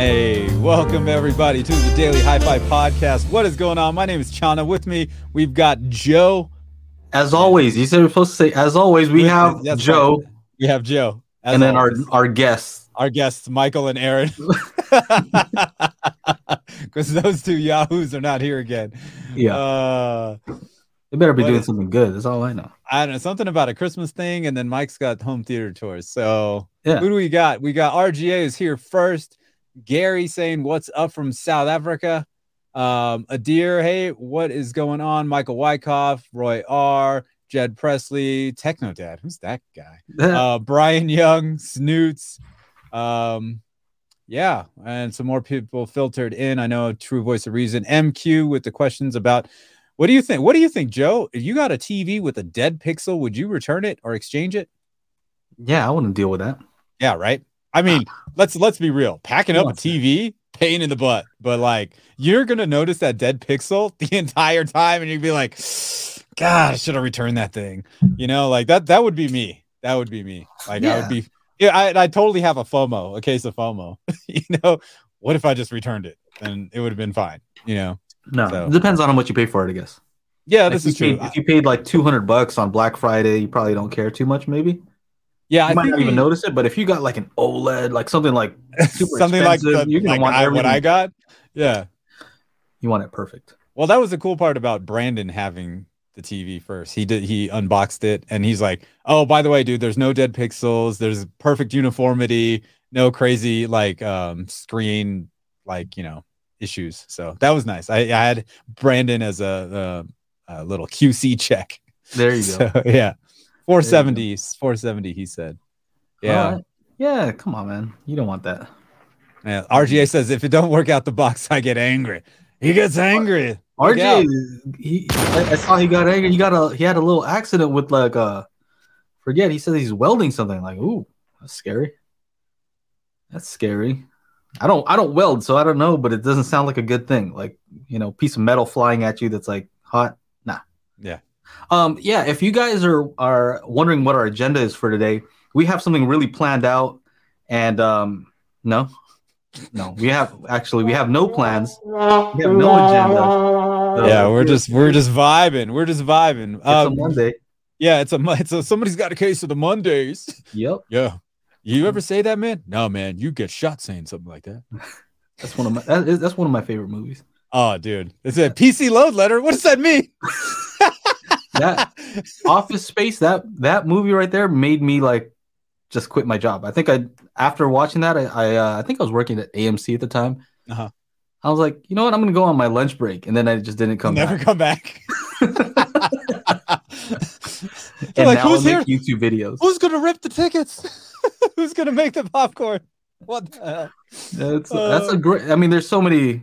Hey, welcome everybody to the Daily Hi Fi Podcast. What is going on? My name is Chana. With me, we've got Joe. As always, you said we're supposed to say, as always, we With- have that's Joe right. We have Joe. as and then our, our guests. our guests, Michael and Aaron. Because those two Yahoos are not here again. Yeah, Uh, they better be doing is- something good. That's all I know. I don't know, something about a Christmas thing, and then Mike's got home theater tours. So Yeah. who do we got? We got RGA is here first. Gary saying what's up from South Africa. Um, Adir, hey, what is going on? Michael Wyckoff, Roy R, Jed Presley, Techno Dad. Who's that guy? uh, Brian Young, Snoots. Um, yeah, and some more people filtered in. I know True Voice of Reason, MQ with the questions about what do you think? What do you think, Joe? If you got a TV with a dead pixel, would you return it or exchange it? yeah, I wouldn't deal with that. Yeah, right. I mean, ah. let's let's be real. Packing up a TV, pain in the butt, but like you're gonna notice that dead pixel the entire time, and you'd be like, God, I should have returned that thing. You know, like that. That would be me. That would be me. Like I would be. Yeah, I I totally have a FOMO, a case of FOMO. you know, what if I just returned it and it would have been fine? You know. No, So- it depends on how much you pay for it, I guess. Yeah, Like, this is true. paid- if you paid like 200 bucks on Black Friday, you probably don't care too much, maybe. Yeah, You I might think not even we- notice it, but if you got like an OLED, like something like super something like, the, you're gonna like want I, what I got. Yeah. you want it perfect. Well, that was the cool part about Brandon having the TV first. He did he unboxed it and he's like, "Oh, by the way, dude, there's no dead pixels. There's perfect uniformity, no crazy like um screen like, you know, issues." So, that was nice. I, I had Brandon as a, a, a little QC check. There you go. So, yeah. 470, 470 he said. Yeah. Right. Yeah, come on, man. You don't want that. yeah. RGA says if it don't work out the box, I get angry. He gets angry. Look out. RJ, he, I, I saw he got angry. He got a he had a little accident with like uh forget. He said he's welding something. Like, ooh, that's scary. That's scary. I don't I don't weld, so I don't know, but it doesn't sound like a good thing. Like you know, piece of metal flying at you that's like hot. Nah. Yeah. Um. Yeah. If you guys are are wondering what our agenda is for today, we have something really planned out, and um, no, no, we have actually we have no plans. We have no agenda. Yeah, Uh, we're just we're just vibing. We're just vibing. It's Um, a Monday. Yeah, it's a it's a somebody's got a case of the Mondays. Yep. Yeah. You ever say that, man? No, man. You get shot saying something like that. That's one of my that's one of my favorite movies. Oh, dude. It's a PC load letter. What does that mean? That Office Space that that movie right there made me like just quit my job. I think I after watching that I I, uh, I think I was working at AMC at the time. Uh-huh. I was like, you know what? I'm gonna go on my lunch break, and then I just didn't come back. Never back. come back. and like, now who's I here? make YouTube videos. Who's gonna rip the tickets? Who's gonna make the popcorn? What the hell? That's that's Uh. a great. I mean, there's so many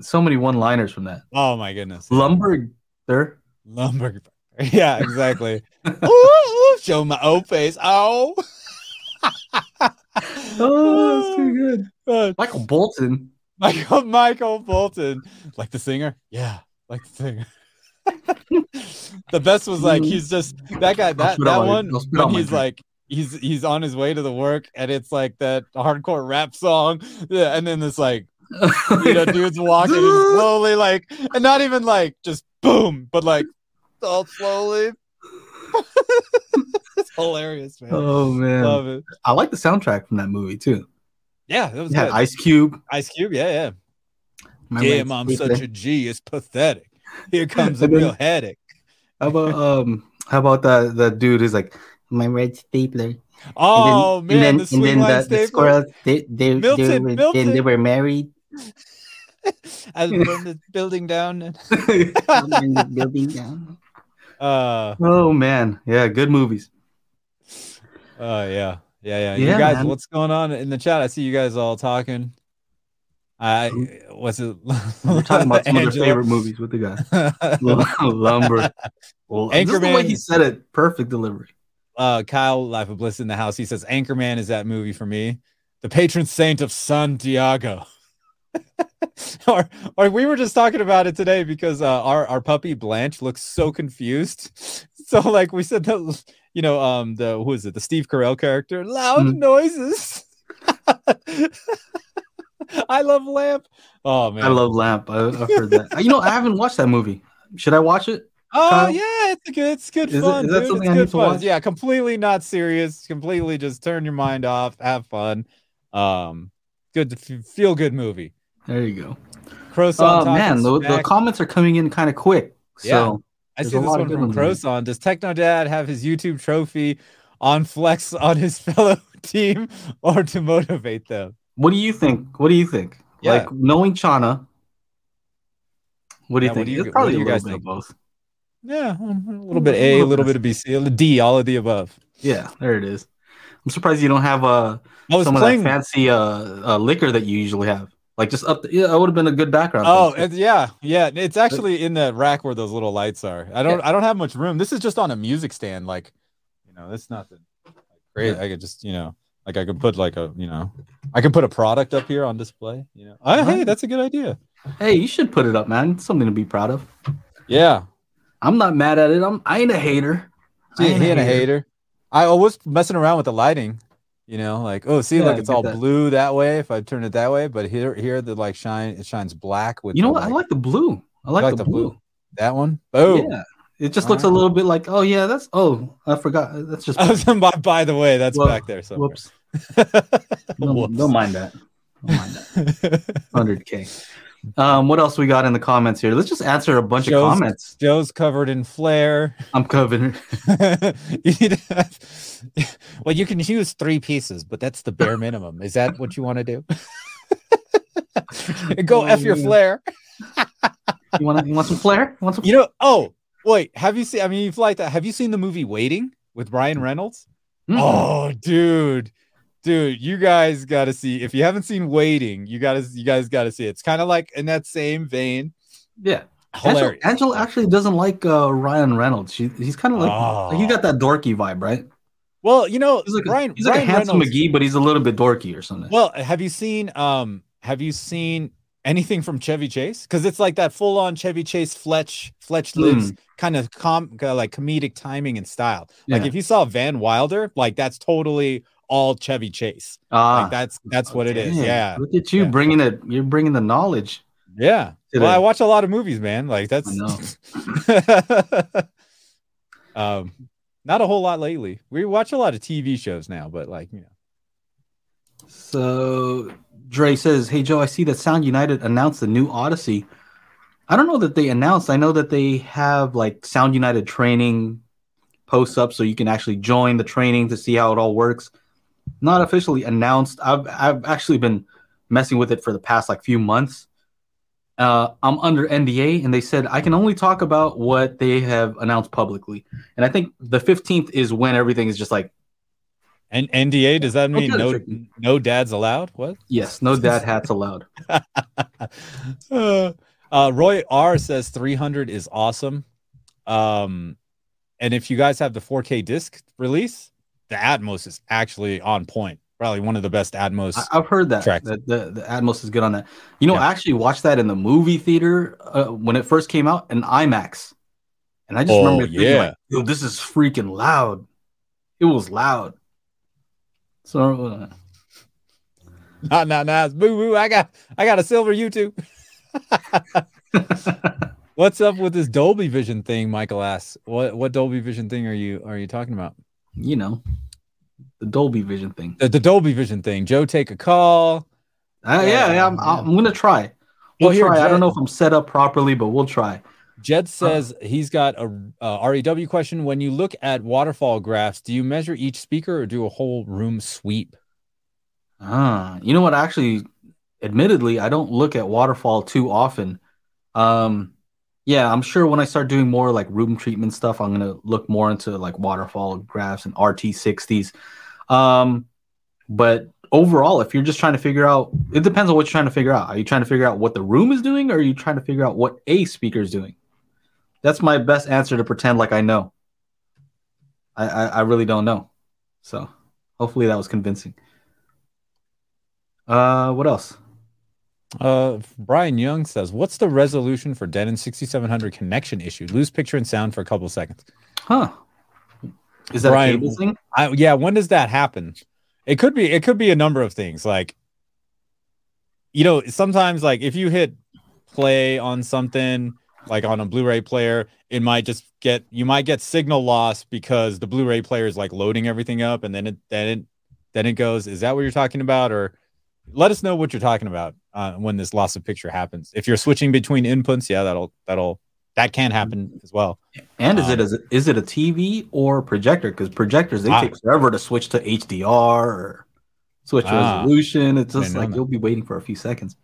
so many one liners from that. Oh my goodness. Lumbergh there. Lumbergh. Yeah, exactly. ooh, ooh, show my old face. Oh. Oh, that's too good. Uh, Michael Bolton. Michael Michael Bolton, like the singer. Yeah, like the singer. the best was like he's just that guy. That that out one I'll when out my he's drink. like he's he's on his way to the work and it's like that hardcore rap song. Yeah, and then this like you know dude's walking slowly like and not even like just boom, but like all slowly. it's hilarious, man. oh man, Love it. I like the soundtrack from that movie too. Yeah, that was Yeah, good. Ice Cube. Ice Cube. Yeah, yeah. My Damn, Red I'm Stapler. such a G. It's pathetic. Here comes a then- real headache. How about um? How about that? That dude is like my red stapler. Oh and man, then, the and then the, the squirrels. They they, Milton, they, were, Milton. Then they were married. I burned the building down. and- Burning the building down. Uh, Oh man, yeah, good movies. oh yeah, yeah, yeah. Yeah, you guys, man. what's going on in the chat? I see you guys all talking. I what's it? We're talking about some of their Angela. favorite movies with the guy. Lumbergh. Well, this the way Anchorman. he said it. Perfect delivery. uh, Kyle, Life of Bliss in the house. He says Anchorman is that movie for me. The patron saint of Santiago. or, or we were just talking about it today because uh, our our puppy Blanche looks so confused. So like we said that you know um the who is it the Steve Carell character loud Mhm. noises. I love Lamp. Oh man, I love Lamp. I, I've heard that. you know, I haven't watched that movie. Should I watch it? Oh Kyle? yeah, it's good. It's good Is fun. is that dude. something It's I good need to fun. watch? Yeah, completely not serious. Completely just turn your mind off. Have fun. Um, good to f- feel good movie. There you go. Croissant. Oh talking man, the, the comments are coming in kind of quick. Yeah. I see this one from ones in here. Croissant. Does Techno Dad have his YouTube trophy on flex on his fellow team or to motivate them? what do you think? What do you think? Yeah. Like knowing Chana. What do you Yeah, think? do you- it's probably you a little guys bit of think? both. Yeah, a little bit A, a little bit of B, C, a D, all of the above. Yeah, there it is. I'm surprised you don't have uh some of playing. that fancy uh, uh liquor that you usually have. Like just up. The, yeah, that would have been a good background. Oh, yeah, yeah. It's actually in the rack where those little lights are. I don't, I don't have much room. This is just on a music stand. Like, you know, it's nothing great. Yeah. I could just, you know, like I could put like a, you know, I can put a product up here on display. You know, oh, hey, that's a good idea. hey, you should put it up, man. It's something to be proud of. Yeah, I'm not mad at it. I'm. I ain't a hater. I he, he ain't a hater. I was messing around with the lighting. You know, like oh, see, Yeah, look, it's all that. blue that way. If I turn it that way, but here, here, the like shine, it shines black with. You know what? I like the blue. I like, like the, the blue. blue? that one. Oh, Yeah. It just looks a little bit like, oh yeah, that's oh I forgot. Uh, that's just by, by the way, that's Whoa, back there So whoops. Don't, Whoops. don't mind that. Don't mind that. Hundred k. Um, what else we got in the comments here? Let's just answer a bunch Joe's- of comments. Joe's covered in flair. I'm covering. you need to have- well, you can use three pieces, but that's the bare minimum. Is that what you want to do? Go f your flair. You want you want some flair? You want some? You know. Oh, wait. Have you seen? I mean, you've like that. Have you seen the movie Waiting with Ryan Reynolds? Mm. Oh, dude, dude, you guys got to see. If you haven't seen Waiting, you got to. You guys got to see. it. It's kind of like in that same vein. yeah. Angela, Hilarious. Angela actually doesn't like uh, Ryan Reynolds. She, he's kind of like, like he got that dorky vibe, right? Well, you know, He's like a, Ryan. he's like Ryan a handsome Reynolds, McGee, but he's a little bit dorky or something. Well, have you seen um have you seen anything from Chevy Chase? Because it's like that full on Chevy Chase Fletch Fletch Hmm. lives kind of com uh, like comedic timing and style. Like if you saw Van Wilder, like that's totally all Chevy Chase. ah, Like that's that's what it is. Yeah. Look at you Yeah. bringing it. You're bringing the knowledge. Yeah. Today. Well, I watch a lot of movies, man. Like that's um not a whole lot lately. We watch a lot of TV shows now, but like, you know. So Dre says, "Hey Joe, I see that Sound United announced the new Odyssey. I don't know that they announced. I know that they have like Sound United training posts up, so you can actually join the training to see how it all works. Not officially announced. I've I've actually been messing with it for the past like few months. Uh, I'm under NDA, and they said I can only talk about what they have announced publicly. And I think the 15th is when everything is just like, And NDA, does that mean no no dads allowed? What? yes, no dad hats allowed. uh, uh, Roy R says 300 is awesome. Um, and if you guys have the 4K disc release, the Atmos is actually on point. Probably one of the best Atmos. I, I've heard that, Tracks. that the, the Atmos is good on that. You know, Yeah. I actually watched that in the movie theater uh, when it first came out in IMAX, and I just Oh, remember thinking, yeah. like, "Yo, this is freaking loud." It was loud. So uh, Nah, nah, nah. it's Boo boo. I got I got a silver YouTube. What's up with this Dolby Vision thing? Michael asks. What what Dolby Vision thing are you are you talking about? You know, the Dolby Vision thing. The, the Dolby Vision thing. Joe, take a call. Uh, yeah, yeah, I'm, I'm gonna try. Well, We'll here, try. I don't know if I'm set up properly, but we'll try. Jed says he's got a uh, REW question. When you look at waterfall graphs, do you measure each speaker or do a whole room sweep? Ah, you know what? Actually, admittedly, I don't look at waterfall too often. Um, yeah, I'm sure when I start doing more like room treatment stuff, I'm gonna look more into like waterfall graphs and RT60s. Um, but overall, if you're just trying to figure out, it depends on what you're trying to figure out. Are you trying to figure out what the room is doing, or are you trying to figure out what a speaker is doing? That's my best answer to pretend like I know. I, I, I really don't know. So hopefully that was convincing. Uh, what else? Uh, Brian Young says, "What's the resolution for Denon 6700 connection issue? Lose picture and sound for a couple seconds." Huh? Is that Brian- a cable thing? I, yeah, when does that happen? It could be. It could be a number of things. Like, you know, sometimes like if you hit play on something like on a Blu-ray player, it might just get you might get signal loss because the Blu-ray player is like loading everything up and then it then it then it goes. Is that what you're talking about? Or let us know what you're talking about uh, when this loss of picture happens. If you're switching between inputs, yeah, that'll that'll that can happen as well. And is um, it a, is it a TV or projector? Because projectors they take forever to switch to HDR or switch ah, resolution. It's just like that. you'll be waiting for a few seconds.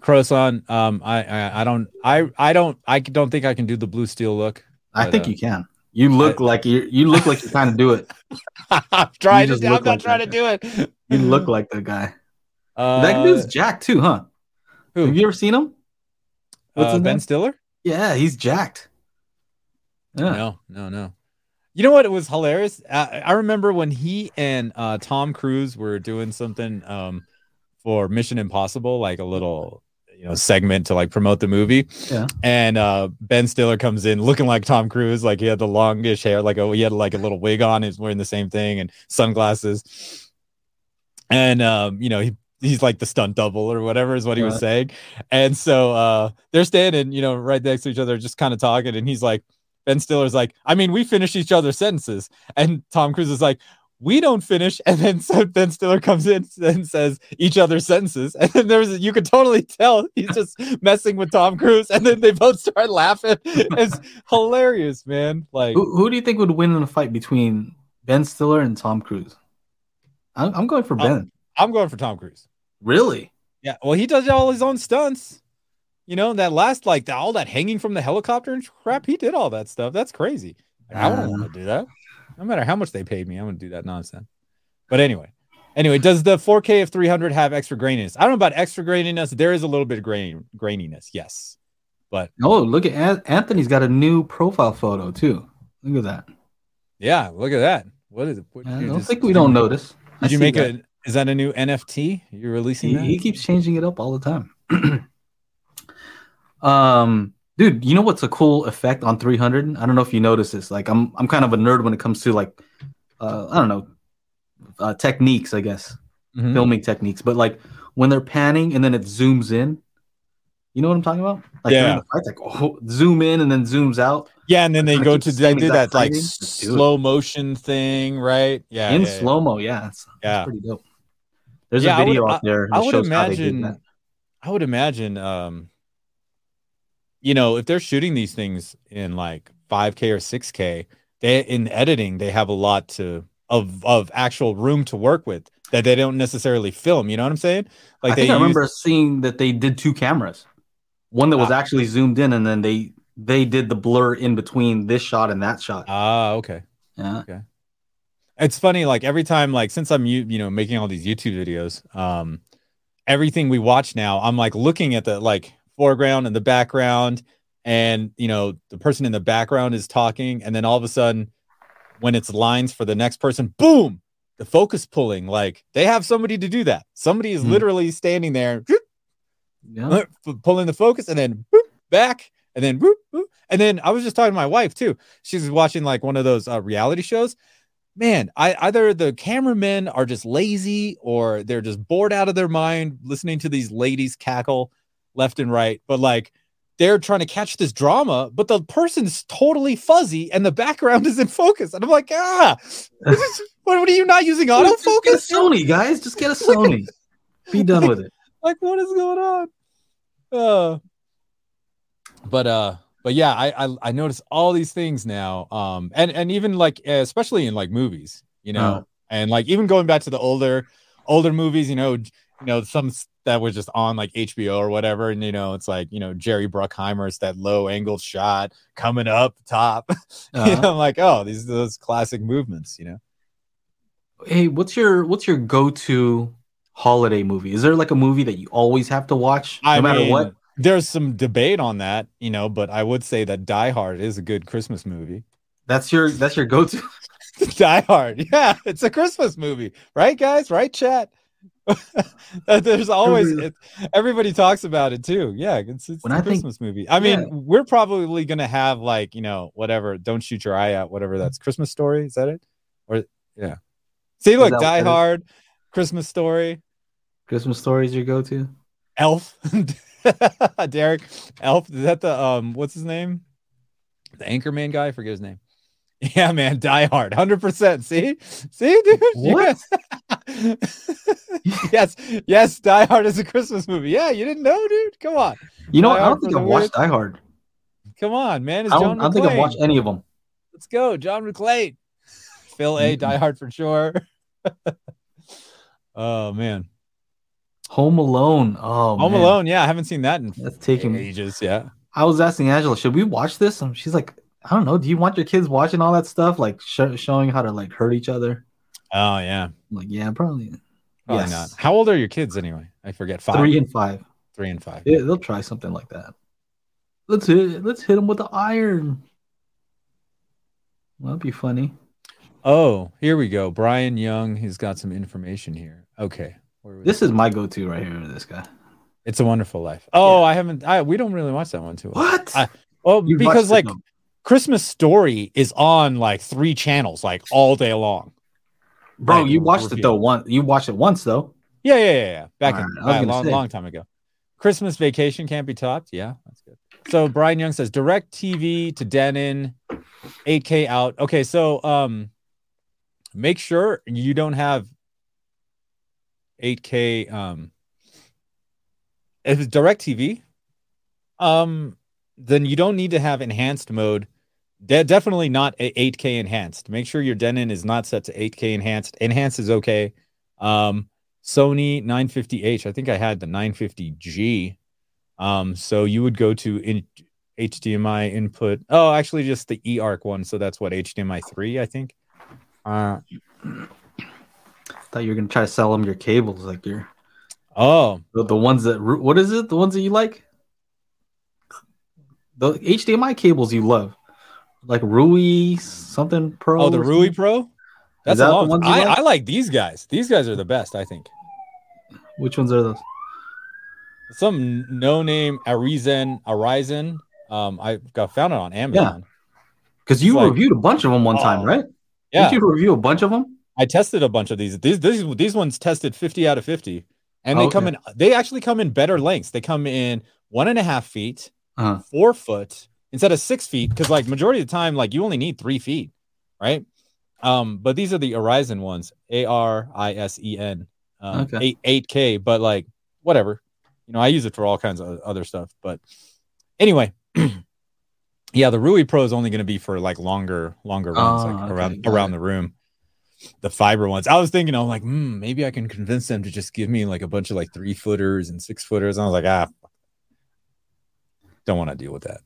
Croissant, um, I, I, I don't, I, I don't, I don't think I can do the blue steel look. But, I think uh, you can. You look I, like you, you look like you kind of do it. I'm trying to, I'm not like trying to do it. You look like the guy. Uh, that dude's Jack too, huh? Who? Have you ever seen him? What's uh, Ben name? Stiller? Yeah, he's jacked. Yeah. No, no, no. You know what? It was hilarious. I, I remember when he and uh, Tom Cruise were doing something um, for Mission Impossible, like a little you know segment to like promote the movie. Yeah. And uh, Ben Stiller comes in looking like Tom Cruise, like he had the longish hair, like oh he had like a little wig on, he's wearing the same thing and sunglasses. And um, you know, he he's like the stunt double or whatever is what he was saying. And so uh they're standing, you know, right next to each other, just kind of talking, and he's like, Ben Stiller's like, I mean, we finish each other's sentences. And Tom Cruise is like, we don't finish. And then so Ben Stiller comes in and says each other's sentences. And then there's you could totally tell he's just messing with Tom Cruise. And then they both start laughing. It's hilarious, man. Like who, who, do you think would win in a fight between Ben Stiller and Tom Cruise? I'm, I'm going for Ben. I'm, I'm going for Tom Cruise. Really? Yeah. Well, he does all his own stunts. You know, that last like all that hanging from the helicopter and crap, he did all that stuff. That's crazy. Like, uh, I don't want to do that. No matter how much they paid me, I'm gonna do that nonsense. But anyway, anyway, does the 4K of 300 have extra graininess? I don't know about extra graininess. There is a little bit of grain graininess, yes. But oh, look at Anthony's got a new profile photo too. Look at that. Yeah, look at that. What is it? What, I don't think we don't notice. Did you make that. a is that a new NFT you're releasing? He, he keeps changing it up all the time. um, dude, you know what's a cool effect on 300? I don't know if you notice this. Like, I'm I'm kind of a nerd when it comes to like, uh, I don't know, uh, techniques, I guess, mm-hmm. filming techniques. But like when they're panning and then it zooms in, you know what I'm talking about? Like, yeah, it's like oh, zoom in and then zooms out. Yeah, and then they go to they do that like slow motion thing, right? Yeah, in yeah, slow mo. Yeah, it's, yeah, pretty dope. There's yeah, a video would, out there. I, I would imagine. I would imagine. Um, you know, if they're shooting these things in like 5K or 6K, they in editing they have a lot to of of actual room to work with that they don't necessarily film. You know what I'm saying? Like I, think I remember seeing that they did two cameras, one that was ah. actually zoomed in, and then they they did the blur in between this shot and that shot. Ah, okay. Yeah. Okay it's funny like every time like since i'm you know making all these youtube videos um everything we watch now i'm like looking at the like foreground and the background and you know the person in the background is talking and then all of a sudden when it's lines for the next person boom the focus pulling like they have somebody to do that somebody is mm. literally standing there yeah. pulling the focus and then boop, back and then boop, boop. and then i was just talking to my wife too she's watching like one of those uh, reality shows man, I either the cameramen are just lazy or they're just bored out of their mind listening to these ladies cackle left and right. But like they're trying to catch this drama, but the person's totally fuzzy and the background is in focus. And I'm like, ah, what, what, are you not using autofocus? Sony, guys, just get a Sony. Be done with it. Like, what is going on? Uh, but uh, but yeah, I, I I notice all these things now. Um, and and even like especially in like movies, you know, uh and like even going back to the older older movies, you know, you know some that was just on like HBO or whatever, and you know, it's like you know Jerry Bruckheimer's that low angle shot coming up top. Uh-huh. you know, I'm like, oh, these those classic movements, you know. Hey, what's your what's your go to holiday movie? Is there like a movie that you always have to watch no I matter mean, what? There's some debate on that, you know, but I would say that Die Hard is a good Christmas movie. That's your that's your go-to. Die Hard, yeah, it's a Christmas movie, right, guys? Right, chat. There's always it, everybody talks about it too. Yeah, it's, it's when a I Christmas think, movie. I mean, yeah. we're probably gonna have like you know whatever. Don't shoot your eye out. Whatever that's Christmas story. Is that it? Or yeah. See, look, Die Hard, Christmas story. Christmas stories your go-to? Elf. Derek. Elf. Is that the um what's his name? The Anchorman guy? I forget his name. Yeah, man, Die Hard, 100%. See? See, dude? What? yes, yes, Die Hard is a Christmas movie. Yeah, you didn't know, dude? Come on. You know, Die I don't think I've watched. Die Hard. Come on, man. It's I don't, I don't think I've watched any of them. Let's go, John McClane. Phil A. Die Hard for sure. oh man, Home Alone. Oh, Home man. Alone. Yeah, I haven't seen that in That's taking. ages. Yeah. I was asking Angela, should we watch this? And she's like, I don't know. Do you want your kids watching all that stuff, like sh- showing how to like hurt each other? Oh yeah. I'm like, yeah, probably. Probably Yes. not. How old are your kids anyway? I forget. Five, Three and five. three and five. Yeah, they'll try something like that. Let's hit. Let's hit them with the iron. That'd be funny. Oh, here we go. Brian Young. He's got some information here. Okay. Where This is my go-to right here. This guy. It's a Wonderful Life. Oh, I haven't. I we don't really watch that one too. often. What? I- Well, You because like. Christmas Story is on like three channels, like all day long. bro, like, you watched review. it though. One, you watched it once though. Yeah, yeah, yeah. yeah. Back in Alright, I was back, gonna long, say. long time ago. Christmas Vacation can't be topped. Yeah, that's good. So Brian Young says DirecTV to Denon, 8K out. Okay, so um, make sure you don't have 8K. Um, if it's DirecTV, um, then you don't need to have enhanced mode. De- definitely not 8K enhanced. Make sure your Denon is not set to 8K enhanced. Enhanced is okay. Um, Sony 950H. I think I had the 950G. Um, so you would go to in HDMI input. Oh, actually, just the eARC one. So that's what HDMI three, I think. Uh, Thought you were gonna try to sell them your cables, like your oh, the, the ones that what is it? The ones that you like? The HDMI cables you love, like Rui something Pro. oh, the Rui? Pro. That's that a long. I, like? I like these guys. These guys are the best. I think. Which ones are those? Some no name Arisen Arisen. Um, I got found it on Amazon. Yeah. Because you It's like- reviewed a bunch of them one time, Oh, right? Yeah, Did you review a bunch of them? I tested a bunch of these. These these these ones tested 50 out of 50. And they come in they actually come in better lengths. They come in one and a half feet, Uh-huh. four foot instead of six feet, because like majority of the time, like you only need three feet, right? Um, but these are the Arisen ones, A R I S E N, um, Okay. eight eight K. But like whatever, you know, I use it for all kinds of other stuff. But anyway, yeah, the Rui Pro is only going to be for like longer longer runs, Oh, like okay, around around it. the room. The fiber ones. I was thinking, I'm like, hmm, maybe I can convince them to just give me like a bunch of like three footers and six footers. And I was like, ah, don't want to deal with that.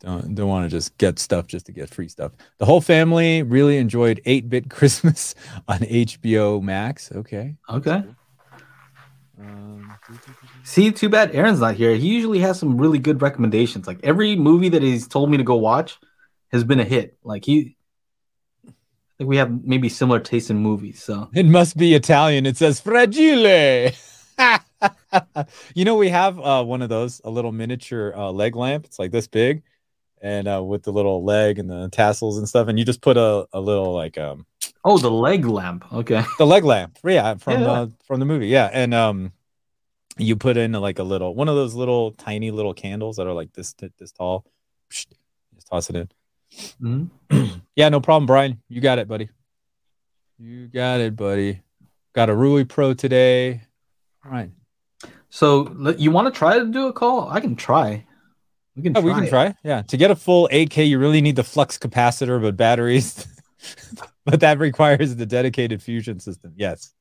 Don't don't want to just get stuff just to get free stuff. The whole family really enjoyed 8-bit Christmas on HBO Max. Okay. Okay. Um, See, too bad Aaron's not here. He usually has some really good recommendations. Like every movie that he's told me to go watch has been a hit. Like he, think we have maybe similar taste in movies. So it must be Italian. It says fragile. you know, we have uh, one of those, a little miniature uh, leg lamp. It's like this big, and uh, with the little leg and the tassels and stuff. And you just put a, a little like um oh, the leg lamp. Okay. the leg lamp, yeah, from Yeah. Uh, from the movie, yeah. And um, you put in like a little one of those little tiny little candles that are like this this tall. Just toss it in. Mhm. Yeah, no problem, Brian. You got it, buddy. You got it, buddy. Got a Rui Pro today. All right. So you want to try to do a call? I can try. We can. Yeah, try we can it. try. Yeah. To get a full 8K, you really need the flux capacitor, but batteries. but that requires the dedicated fusion system. Yes.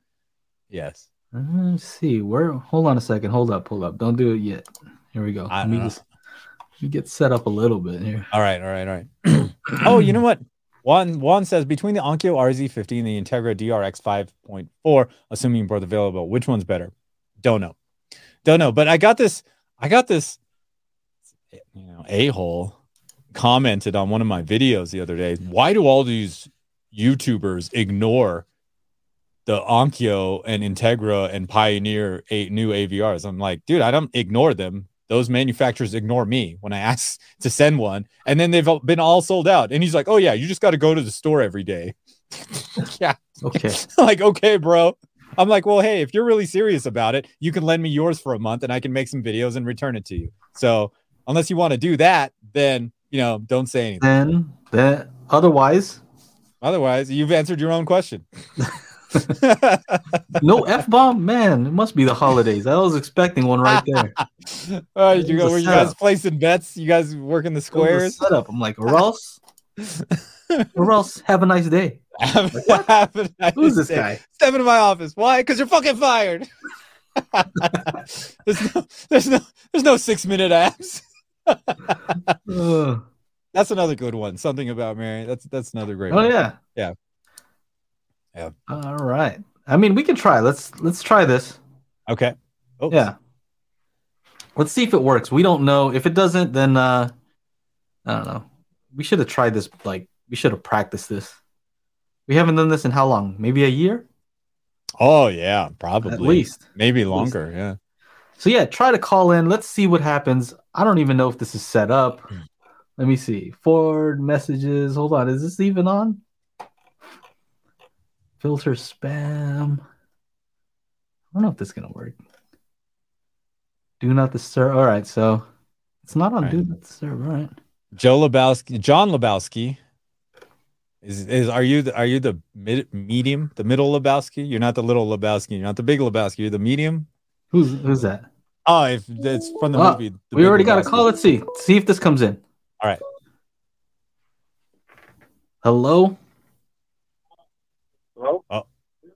Yes. Let's see. Where? Hold on a second. Hold up. Hold up. Don't do it yet. Here we go. I Let me don't just let me get set up a little bit here. All right. All right. All right. oh, you know what? Juan, Juan says between the Onkyo RZ50 and the Integra DRX 5.4, assuming both available, which one's better? Don't know. Don't know. But I got this, I got this, you know, a hole commented on one of my videos the other day. Why do all these YouTubers ignore the Onkyo and Integra and Pioneer a, new AVRs? I'm like, dude, I don't ignore them. Those manufacturers ignore me when I ask to send one, and then they've been all sold out. And he's like, "Oh yeah, you just got to go to the store every day." yeah, Okay. like okay, bro. I'm like, well, hey, if you're really serious about it, you can lend me yours for a month and I can make some videos and return it to you. So unless you want to do that, then you know, don't say anything. Then that otherwise, Otherwise, you've answered your own question. no f bomb. Man, it must be the holidays. I was expecting one right there. Oh, you go, were you guys placing bets? You guys working the It was a squares? setup. I'm like, or else, or else, have a nice day. Have a nice Who's this day. guy? Step into my office. Why? Because you're fucking fired. there's no, there's no, there's no six minute apps. That's another good one. Something about Mary. That's that's another great oh one. yeah, Yeah. Yeah. All right. I mean, we can try. Let's let's try this. Okay. Oops. Yeah. Let's see if it works. We don't know. If it doesn't, then uh I don't know. We should have tried this like we should have practiced this. We haven't done this in how long? Maybe a year? Oh yeah, probably. At least. Maybe least. longer. Yeah. So yeah, try to call in. Let's see what happens. I don't even know if this is set up. Let me see. Forward messages. Hold on. Is this even on? Filter spam. I don't know if this is gonna work. Do not disturb. All right, so it's not on All do right. not disturb. All right. Joe Lebowski, John Lebowski. Is is are you the, are you the mid, medium, the middle Lebowski? You're not the little Lebowski. You're not the big Lebowski. You're the medium. Who's who's that? Oh, if it's from the Oh, movie. The we already got a call. Let's see. See if this comes in. All right. Hello. Hello? Oh,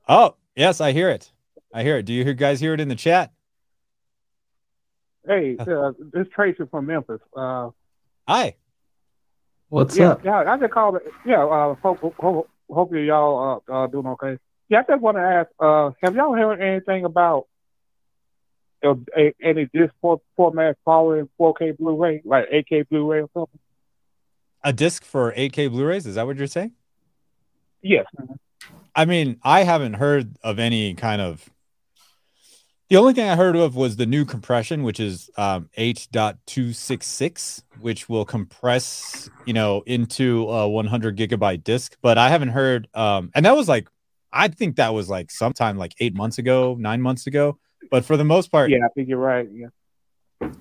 oh, yes, I hear it. I hear it. Do you hear, guys hear it in the chat? Hey, uh, this Tracy from Memphis. Uh, Hi. What's yeah, up? yeah, I just called. Yeah, uh, hope, hope, hope you y'all uh, uh, doing okay. Yeah, I just want to ask. Uh, have y'all heard anything about uh, a, any disc for, format following 4K Blu-ray, like 8K Blu-ray or something? A disc for 8K Blu-rays? Is that what you're saying? Yes. I mean, I haven't heard of any kind of. The only thing I heard of was the new compression, which is um, H.266, which will compress, you know, into a 100 gigabyte disk. But I haven't heard, um, and that was like, I think that was like sometime like eight months ago, nine months ago. But for the most part, Yeah, I think you're right. Yeah.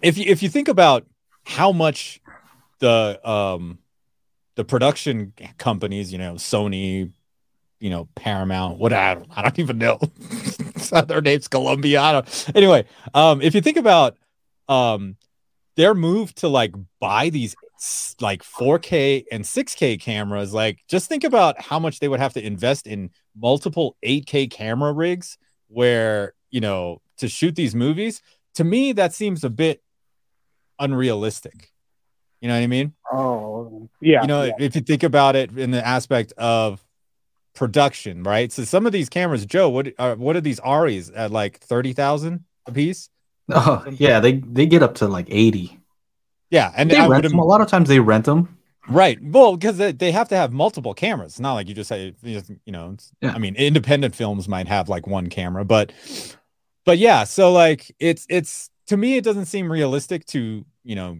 if you if you think about how much the um the production companies, you know, Sony, you know, Paramount, what I don't, I don't even know. Their name's Columbia. I don't, anyway, um, if you think about um their move to like buy these like 4K and 6K cameras, like just think about how much they would have to invest in multiple 8K camera rigs where, you know, to shoot these movies. To me, that seems a bit unrealistic. You know what I mean? Oh, yeah. you know, yeah. if you think about it in the aspect of production, right? So some of these cameras, Joe, what are what are these ARRIs at like thirty thousand a piece? Oh yeah, they they get up to like eighty. Yeah, and they I rent them. A lot of times they rent them. right. Well, because they, they have to have multiple cameras. It's not like you just say, you know. Yeah. I mean, independent films might have like one camera, but but yeah. So like, it's it's to me, it doesn't seem realistic to you know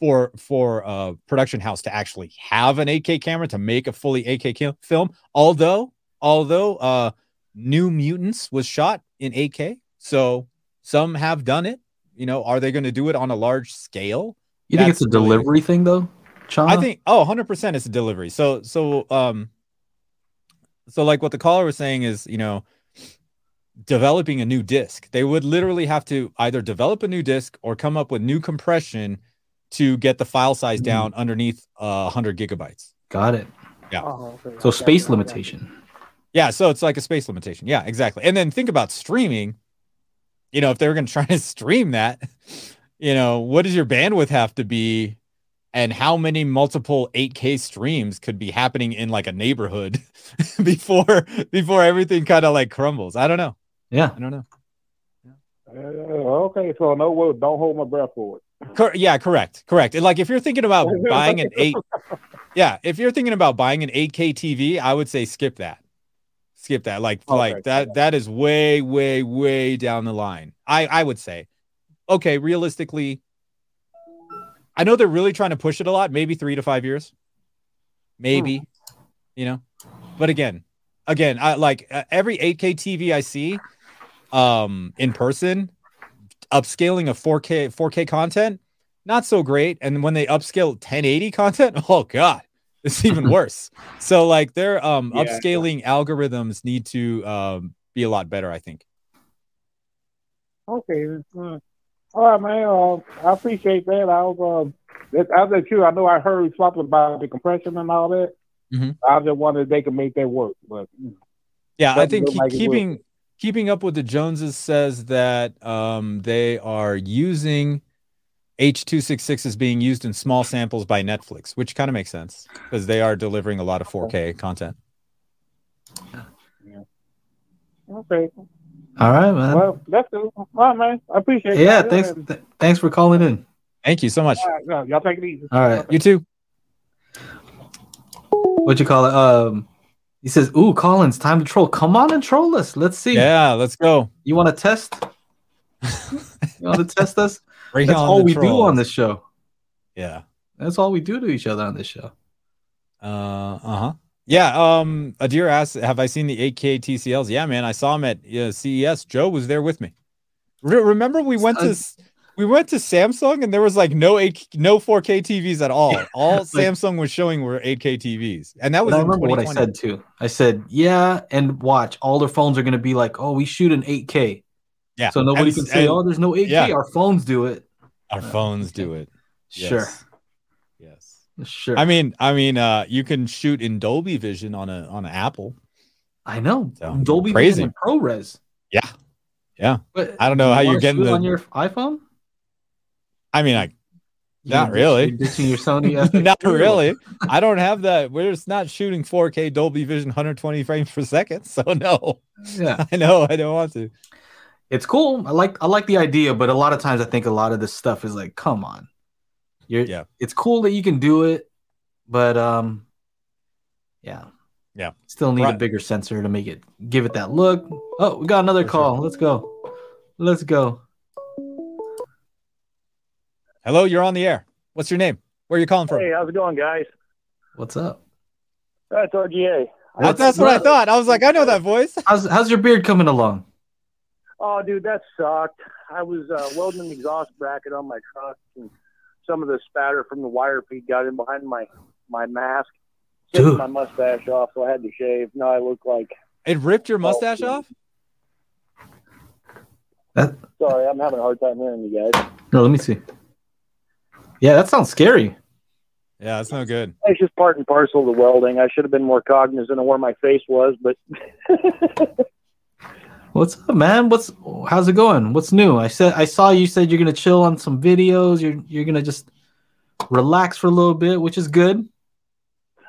for for a production house to actually have an 8K camera to make a fully 8K ki- film. Although although uh New Mutants was shot in 8K, so some have done it. You know, are they going to do it on a large scale? You think it's a That's really- delivery thing though, Chana? I think oh 100% it's a delivery. So so um so like what the caller was saying is, you know, developing a new disc. They would literally have to either develop a new disc or come up with new compression to get the file size Mhm. down underneath uh, 100 gigabytes. got it. yeah. Oh, okay. So space okay. limitation. Yeah, so it's like a space limitation. Yeah, exactly. And then think about streaming. You know, if they were going to try to stream that, you know, what does your bandwidth have to be and how many multiple 8K streams could be happening in like a neighborhood before before everything kind of like crumbles? I don't know. Yeah. I don't know. Uh, okay, so no, well, don't hold my breath for it. Cor- yeah, correct. Correct. And like if you're thinking about buying an 8 Yeah, if you're thinking about buying an 8K TV, I would say skip that. Skip that. Like Okay. like that that is way way way down the line. I I would say. Okay, realistically I know they're really trying to push it a lot, maybe 3 to 5 years. Maybe, you know. But again, again, I like uh, every 8K TV I see um in person upscaling of 4K 4K content, not so great. And when they upscale 1080 content, oh god, it's even worse. So like their um Yeah. upscaling algorithms need to um be a lot better, I think. Okay. uh, All right, man. Uh, I appreciate that. I was, uh, that, I was you. I know I heard something about the compression and all that. Mhm. I just wondered if they could make that work, but mm. Yeah, I Doesn't think keep- like keeping keeping up with the Joneses says that um, they are using H266 is being used in small samples by Netflix, which kind of makes sense because they are delivering a lot of 4K content. okay. All right, man. Well, that's it. All right, man. I appreciate it. yeah, thanks. th- thanks for calling in. Thank you so much. All right, yeah, y'all take it easy. All right. You too. What you call it? Um, he says, "Ooh, Collins, time to troll. Come on and troll us. Let's see. Yeah, let's go. You want to test? you want to test us? Bring That's all we do on this show. Yeah. That's all we do to each other on this show. Uh uh huh. Yeah. Um, Adir asked, "Have I seen the 8K TCLs?" Yeah, man. I saw him at uh, CES. Joe was there with me. Re- remember, we went to Uh, s- we went to Samsung, and there was like no 8, no 4K TVs at all. All Samsung was showing were 8K TVs, and that was. But I remember what I said too. I said, "Yeah, and watch. All their phones are going to be like, oh, we shoot in 8K. Yeah. So nobody and- can say, and oh, there's no 8K. yeah. Our phones do it. our phones do it. Sure, Yes. Yes. sure. I mean, I mean, uh, you can shoot in Dolby Vision on a on an Apple. I know. So, Dolby crazy. Vision and ProRes. Yeah. Yeah. But I don't know how you you're getting the- on your iPhone. I mean, I You're Not really. ditching your Sony. Not really. I don't have that. We're just not shooting 4K Dolby Vision 120 frames per second. So no, Yeah, I know I don't want to. it's cool. I like I like the idea, but a lot of times I think a lot of this stuff is like, come on, you're Yeah. It's cool that you can do it, but um, yeah, Yeah. still need a bigger sensor to make it give it that look. Oh, we got another For sure. call. Let's go. Let's go. Hello, you're on the air. What's your name? Where are you calling from? Hey, how's it going, guys? What's up? That's RGA. That- that's what I thought. I was like, I know that voice. How's how's your beard coming along? Oh, dude, that sucked. I was uh, welding an exhaust bracket on my truck, and some of the spatter from the wire feed got in behind my my mask. Took Dude. my mustache off, so I had to shave. Now I look like. It ripped your mustache off. That Sorry, I'm having a hard time hearing you guys. no, let me see. Yeah, that sounds scary. Yeah, that's no good. It's just part and parcel of the welding. I should have been more cognizant of where my face was, but What's up, man? What's how's it going? What's new? I said I saw you said you're gonna chill on some videos. You're you're gonna just relax for a little bit, which is good.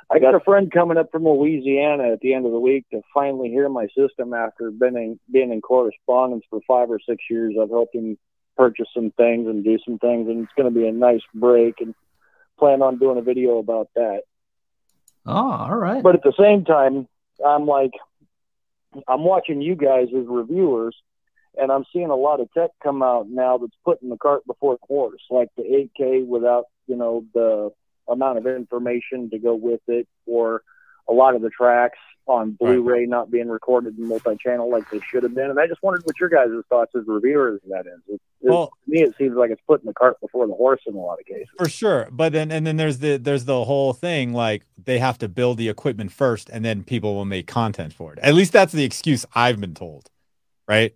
I got a friend coming up from Louisiana at the end of the week to finally hear my system after been in, being in correspondence for five or six years. I've helped him purchase some things and do some things, and it's going to be a nice break. And plan on doing a video about that. Oh, all right. But at the same time, I'm like, I'm watching you guys as reviewers, and I'm seeing a lot of tech come out now that's putting the cart before the horse, like the 8K without, you know, the amount of information to go with it, or a lot of the tracks on Blu-ray not being recorded in multi-channel like they should have been. And I just wondered what your guys' thoughts as reviewers of that is. It, it- Well- to me, it seems like it's putting the cart before the horse in a lot of cases. For sure. But then and then there's the there's the whole thing like they have to build the equipment first and then people will make content for it. At least that's the excuse I've been told. Right?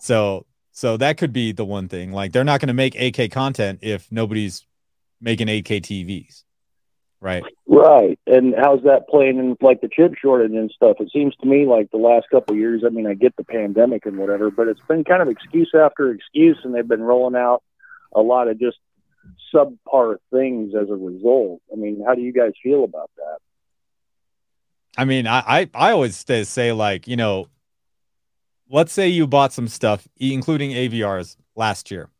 So so that could be the one thing. Like they're not going to make 8K content if nobody's making 8K TVs. Right? Right. And how's that playing in like the chip shortage and stuff? It seems to me like the last couple of years, I mean, I get the pandemic and whatever, but it's been kind of excuse after excuse, and they've been rolling out a lot of just subpar things as a result. I mean, how do you guys feel about that? I mean, I, I I always say, say like, you know, let's say you bought some stuff, including AVRs last year.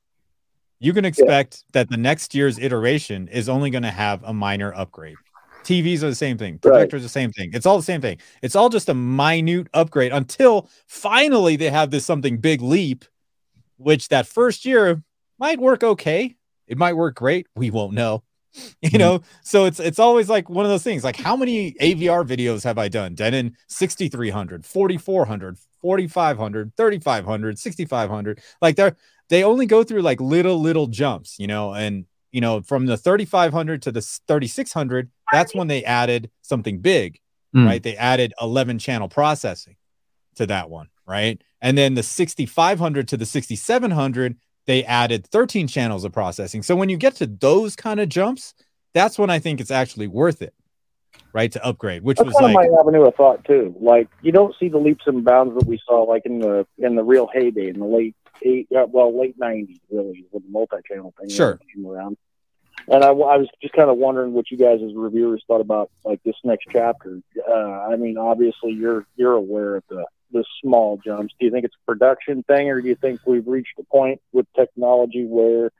You can expect that the next year's iteration is only going to have a minor upgrade. TVs are the same thing. Right. Projectors are the same thing. It's all the same thing. It's all just a minute upgrade until finally they have this something big leap, which that first year might work okay. It might work great. We won't know. you Mhm. know so it's it's always like one of those things like how many avr videos have i done denon 6300 4400 4500 3500 6500 like they're they only go through like little little jumps you know and you know from the 3500 to the 3600 that's when they added something big Mm. right they added 11 channel processing to that one right and then the 6500 to the 6700 they added 13 channels of processing so when you get to those kind of jumps that's when i think it's actually worth it right to upgrade which That's was kind of like my avenue of thought too. Like you don't see the leaps and bounds that we saw like in the in the real heyday in the late eight, uh, well late nineties really when the multi-channel thing Sure. came around. And I, I was just kind of wondering what you guys as reviewers thought about like this next chapter. Uh, I mean, obviously you're you're aware of the the small jumps. Do you think it's a production thing, or do you think we've reached a point with technology where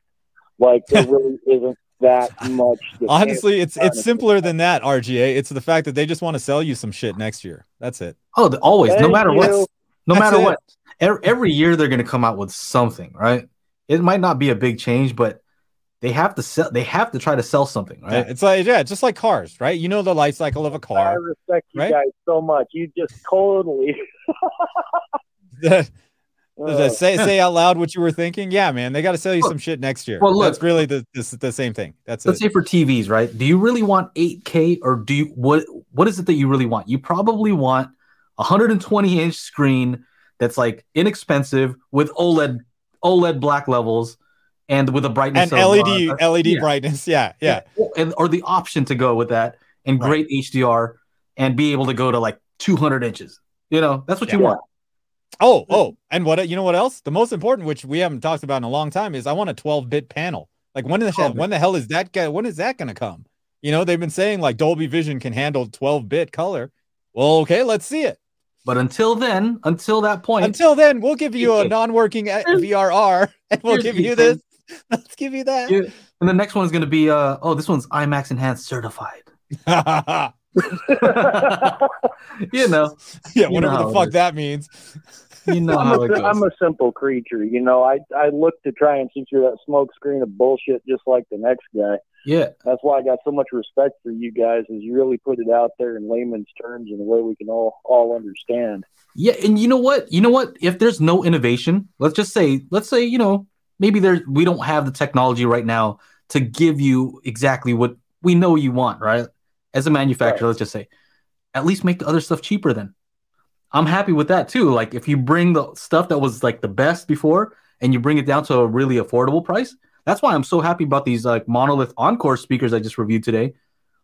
like there really isn't that much? that honestly it's it's simpler than that rga it's the fact that they just want to sell you some shit next year that's it Oh, the- always, no Thank matter what, no That's matter it. what. Every, every year they're going to come out with something, right? It might not be a big change, but they have to sell. They have to try to sell something, Yeah, right? it's like yeah just like cars right you know the life cycle of a car I respect you right? guys so much. You just totally uh, say say out loud what you were thinking yeah man they got to sell you Look- some shit next year well, look, that's really the this, the same thing that's Let's it say for TVs, right? Do you really want 8K or do you what? What is it that you really want? You probably want a 120 inch screen that's like inexpensive with OLED OLED black levels and with a brightness and of, led uh, led yeah. brightness yeah yeah and or the option to go with that and Right. great HDR and be able to go to like 200 inches. You know, that's what you want. Oh, oh, and what you know what else? The most important, which we haven't talked about in a long time, is I want a 12-bit panel. Like when the hell, when the hell is that guy? When is that going to come? You know, they've been saying like Dolby Vision can handle 12-bit color. Well, okay, let's see it. But until then, until that point, Until then, we'll give you a non-working VRR, and we'll give you this. Let's give you that. and the next one is going to be uh oh, this one's IMAX enhanced certified. you know, You know whatever the fuck that means. You know I'm, how it a, goes. I'm a simple creature. You know, I I look to try and see through that smoke screen of bullshit just like the next guy. yeah, That's why I got so much respect for you guys, is you really put it out there in layman's terms in a way we can all all understand. yeah, and you know what? You know what? If there's no innovation, let's just say, let's say, you know, maybe there we don't have the technology right now to give you exactly what we know you want, right? As a manufacturer, let's just say, at least make the other stuff cheaper then. I'm happy with that too. Like if you bring the stuff that was like the best before and you bring it down to a really affordable price, that's why I'm so happy about these like monolith encore speakers I just reviewed today.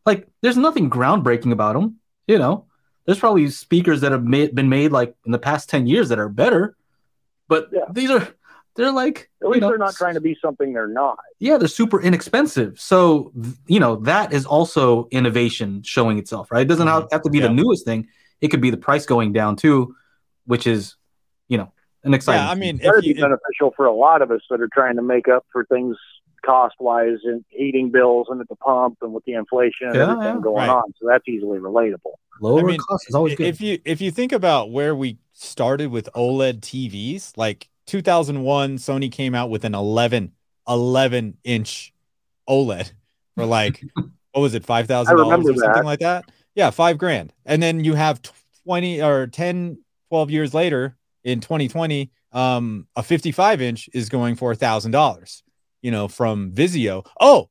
Like there's nothing groundbreaking about them, you know. There's probably speakers that have made, been made like in the past 10 years that are better, but Yeah. these are they're like At least know, they're not trying to be something they're not. yeah, they're super inexpensive. So, you know, that is also innovation showing itself, right? It doesn't have have to be Yeah. the newest thing. It could be the price going down too, which is, you know, an exciting. Yeah, I mean, That'd be beneficial for a lot of us that are trying to make up for things cost wise and heating bills and at the pump and with the inflation and Yeah, everything yeah. going Right. on. So that's easily relatable. lower I mean, cost is always good. If you if you think about where we started with OLED TVs, like 2001, Sony came out with an 11 11 inch OLED for like what was it, five thousand dollars or something that. like that? Yeah, five grand. And then you have 20 or 10, 12 years later in 2020, um, a 55 inch is going for a thousand dollars. You know, from Vizio. Oh,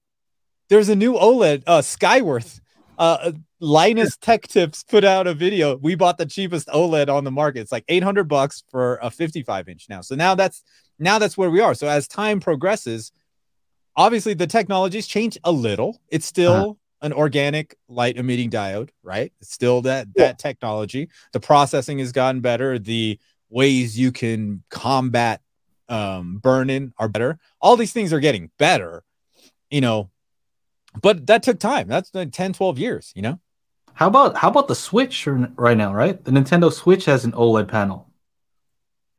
there's a new OLED, uh, Skyworth. Uh, Linus Tech Tips put out a video. We bought the cheapest OLED on the market. It's like 800 bucks for a 55 inch now. So now that's now that's where we are. So as time progresses, obviously the technologies change a little. It's still Uh-huh. An organic light emitting diode, right? It's still that Yeah. that technology. The processing has gotten better. The ways you can combat um burn-in are better. All these things are getting better, you know. But that took time. That's like 10, 12 years, you know. how about how about the Switch right now, right? The Nintendo Switch has an OLED panel.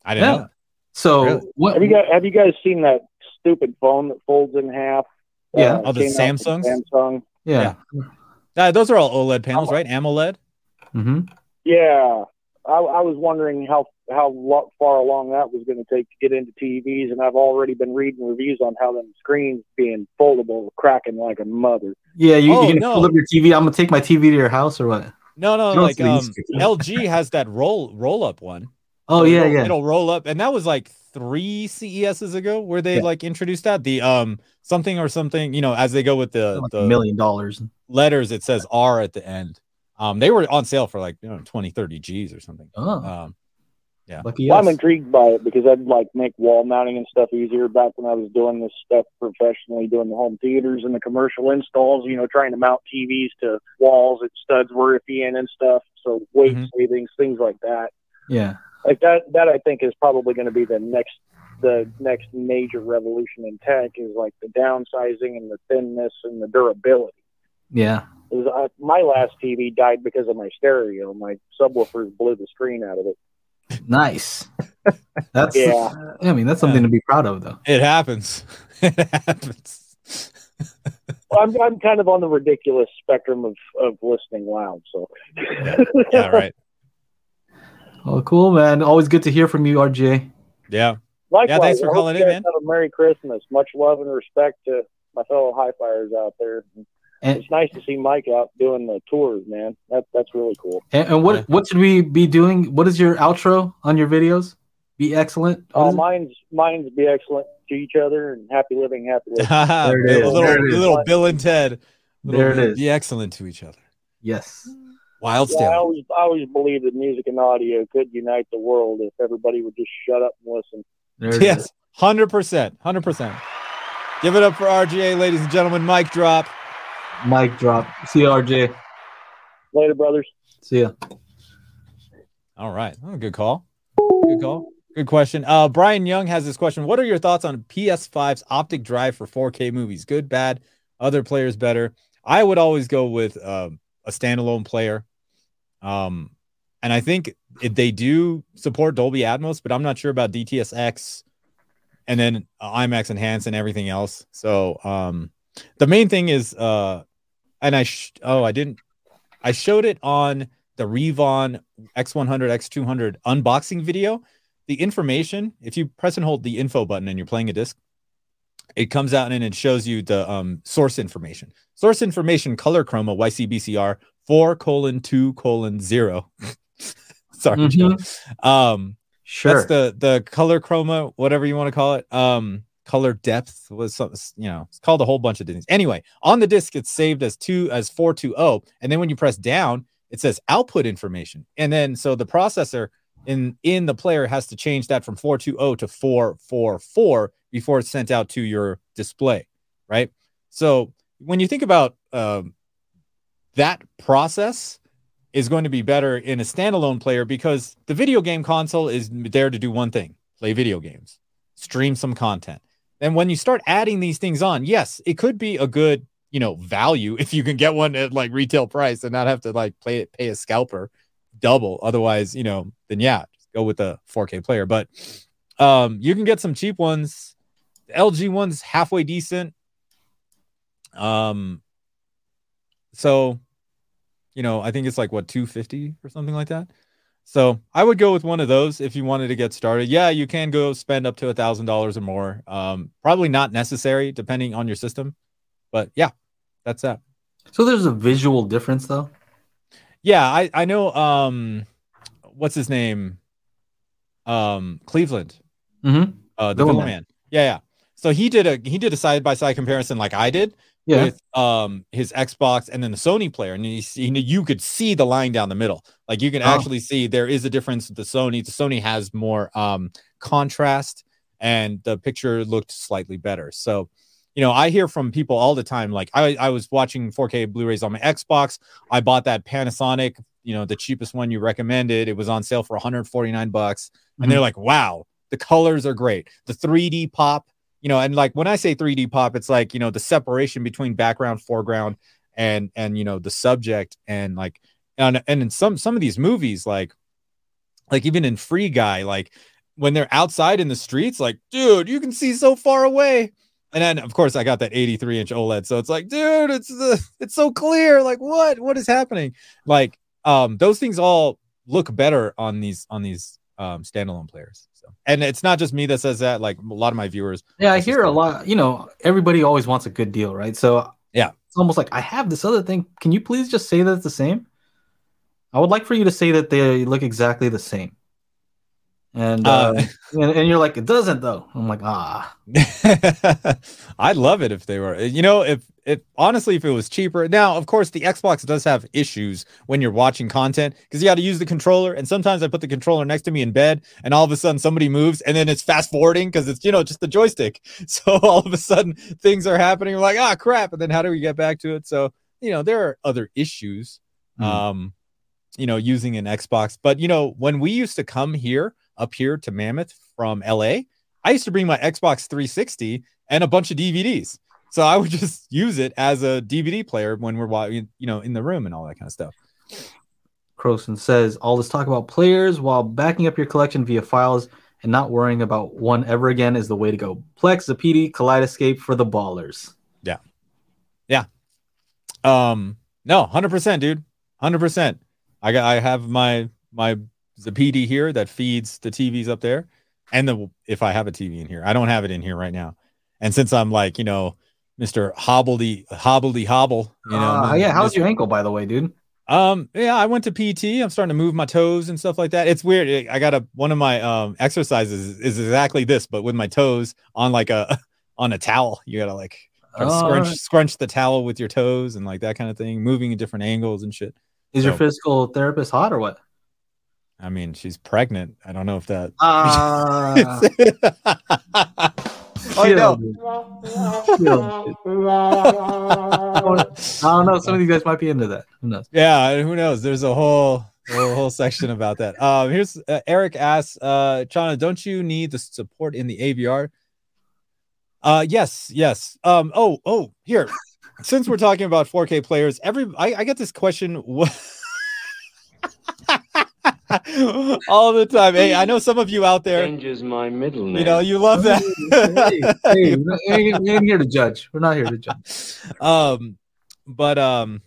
I didn't know. So Really? what? Have you guys have you guys seen that stupid phone that folds in half? Yeah. Oh, the came out from Samsungs? Samsung. Yeah. Uh, those are all OLED panels, right? AMOLED. hmm Yeah, I, I was wondering how how lo- far along that was going to take to get into TVs, and I've already been reading reviews on how them screens being foldable, cracking like a mother. Yeah, you, Oh, you can no. pull up your TV. I'm gonna take my TV to your house or what? No, no, like um. LG has that roll roll up one. Oh It'll yeah, yeah. It'll roll up, and that was like three CESs ago where they Yeah. like introduced that the um something or something. You know, as they go with the Like the million dollars. letters, it says R at the end. Um, they were on sale for like you know 20, 30 G's or something. Oh, Um, lucky Well, I'm intrigued by it because I'd like make wall mounting and stuff easier back when I was doing this stuff professionally, doing the home theaters and the commercial installs. You know, trying to mount TVs to walls that studs were iffy and stuff. So weight Mhm. savings, things like that. Yeah, Like that. That I think is probably going to be the next the next major revolution in tech is like the downsizing and the thinness and the durability. yeah. 'Cause uh, I, my last TV died because of my stereo. My subwoofers blew the screen out of it. Nice. That's Yeah. I mean, that's something to be proud of, though. it happens. it happens. Well, I'm I'm kind of on the ridiculous spectrum of, of listening loud. So yeah, right. Oh, cool, man. Always good to hear from you, RJ. Yeah. Likewise, Yeah, thanks for calling in, man. Have a Merry Christmas. Much love and respect to my fellow high flyers out there. And, It's nice to see Mike out doing the tours, man. That that's really cool. and, and what Yeah. what should we be doing? What is your outro on your videos? Be excellent. What Uh, is it? mine's mine's be excellent to each other and happy living, happy living. There it a little, There it is. little Bill and Ted. Little There it bit- is. Be excellent to each other. yes. Wild Yeah, I always I always believe that music and audio could unite the world if everybody would just shut up and listen. There. Yes, hundred percent, hundred percent. Give it up for RGA, ladies and gentlemen. Mic drop. Mic drop. See you, RJ. Later, brothers. See ya. All right, oh, good call. Good call. Good question. Uh, Brian Young has this question. What are your thoughts on PS5's optic drive for 4K movies? Good, bad, other players better. I would always go with um, a standalone player. Um, and I think they do support Dolby Atmos, but I'm not sure about DTSX and then uh, IMAX Enhanced and everything else. So um, the main thing is, uh, and I sh- oh I didn't, I showed it on the Reavon X100 X200 unboxing video. The information, if you press and hold the info button and you're playing a disc, it comes out and it shows you the um, source information. Source information color chroma YCBCR four colon two colon zero. Sorry, Joe. Um, Sure. that's the the color chroma, whatever you want to call it. Um, color depth was some, you know, it's called a whole bunch of things. Anyway, on the disk, it's saved as two as four two zero, and then when you press down, it says output information, and then so the processor in in the player has to change that from four two zero to four four four before it's sent out to your display, right? So when you think about um, that process is going to be better in a standalone player because the video game console is there to do one thing play video games, stream some content. Then when you start adding these things on, yes, it could be a good, you know, value if you can get one at like retail price and not have to like play it, pay a scalper double. Otherwise, you know, then yeah, just go with a 4K player. But um, you can get some cheap ones. The LG one's halfway decent. Um, so you know, I think it's like what 250 or something like that. So I would go with one of those if you wanted to get started. Yeah, you can go spend up to a thousand dollars or more. Um, probably not necessary depending on your system, but yeah, that's that. So there's a visual difference, though. Yeah, I I know. Um, what's his name? Um, Cleveland. Mm-hmm. Uh, the Villain. Man. Yeah, yeah. So he did a he did a side by side comparison like I did. Yeah. with um his Xbox and then the Sony player, and you see you could see the line down the middle. Like you can Oh. actually see there is a difference with the Sony. The Sony has more um contrast, and the picture looked slightly better. So, you know, I hear from people all the time. Like I I was watching 4K Blu-rays on my Xbox. I bought that Panasonic, you know, the cheapest one you recommended. It was on sale for 149 bucks, and they're like, "Wow, the colors are great. The 3D pop." You know and like when i say 3d pop it's like you know the separation between background foreground and and you know the subject and like and, and in some some of these movies like like even in free guy like when they're outside in the streets like dude you can see so far away and then of course i got that 83 inch oled so it's like dude it's the it's so clear like what what is happening like um those things all look better on these on these um, standalone players. And it's not just me that says that. Like a lot of my viewers. Yeah, I hear a lot. You know, everybody always wants a good deal, right? So Yeah. it's almost like I have this other thing. Can you please just say that it's the same? I would like for you to say that they look exactly the same. And uh, Uh, and, and you're like, it doesn't though. I'm like, ah, I'd love it if they were. You know, if if honestly, if it was cheaper. Now, of course, the Xbox does have issues when you're watching content because you got to use the controller. And sometimes I put the controller next to me in bed, and all of a sudden somebody moves, and then it's fast forwarding because it's you know just the joystick. So all of a sudden things are happening. Like, ah, crap. And then how do we get back to it? So you know, there are other issues. Hmm. Um, you know, using an Xbox. But you know, when we used to come here up here to Mammoth from LA, I used to bring my Xbox 360 and a bunch of DVDs. So I would just use it as a DVD player when we're watching, you know, in the room and all that kind of stuff. Croson says all this talk about players while backing up your collection via files and not worrying about one ever again is the way to go. Plex, Zappiti, Kaleidoscape for the ballers. Yeah. Yeah. Um, no, hundred percent, dude, hundred percent. I got, I have my my Zappiti here that feeds the TVs up there, and the if I have a TV in here, I don't have it in here right now. And since I'm like, you know, Mister Hobbledy Hobbledy Hobble, you know, Ah, yeah, how's your ankle, by the way, dude? Um, yeah, I went to PT. I'm starting to move my toes and stuff like that. It's weird. I got a one of my um exercises is exactly this, but with my toes on like a on a towel. You gotta like Oh, scrunch alright. scrunch the towel with your toes and like that kind of thing, moving in different angles and shit. Is your physical therapist hot or what? I mean, she's pregnant. I don't know if that. Ah, oh no. I don't know. Some of you guys might be into that. Who knows? Yeah, who knows? There's a whole a whole section about that. Um, here's uh, Eric asks, uh, Chana, don't you need the support in the AVR? Uh, yes, yes. Um, oh, oh, here. Since we're talking about 4K players, every I, I get this question wh- all the time. Hey, I know some of you out there, Changes my middle name. you know, you love that. hey, hey, we're not- we ain't here to judge. We're not here to judge. um but um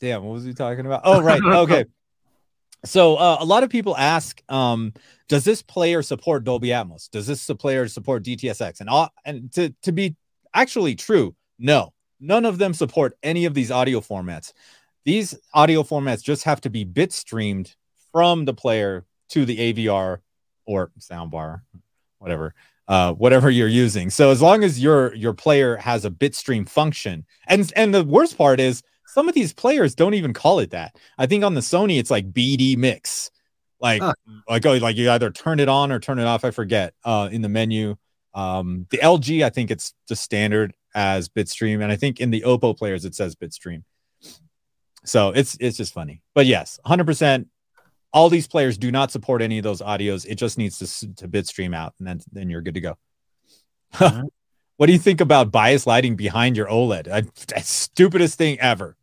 damn what was he talking about oh right okay so uh, a lot of people ask um does this player support dolby atmos does this player support dtsx and all and to to be actually true no none of them support any of these audio formats these audio formats just have to be bit streamed from the player to the avr or soundbar whatever uh, whatever you're using. So as long as your your player has a bitstream function, and and the worst part is some of these players don't even call it that. I think on the Sony it's like BD mix, like Huh. like oh like you either turn it on or turn it off. I forget uh, in the menu. Um, the LG I think it's just standard as bitstream, and I think in the Oppo players it says bitstream. So it's it's just funny, but yes, 100 percent all these players do not support any of those audios. It just needs to, to bitstream out, and then then you're good to go. What do you think about bias lighting behind your OLED? I, that's stupidest thing ever.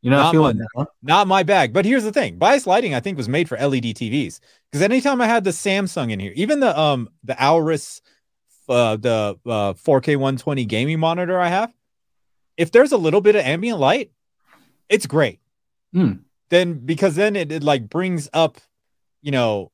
You're not, Not feeling one. that, huh? Not my bag. But here's the thing: bias lighting, I think, was made for LED TVs. Because anytime I had the Samsung in here, even the um the Aorus, uh, the uh, 4K 120 gaming monitor I have, if there's a little bit of ambient light, it's great. Hmm. Then because then it, it like brings up, you know,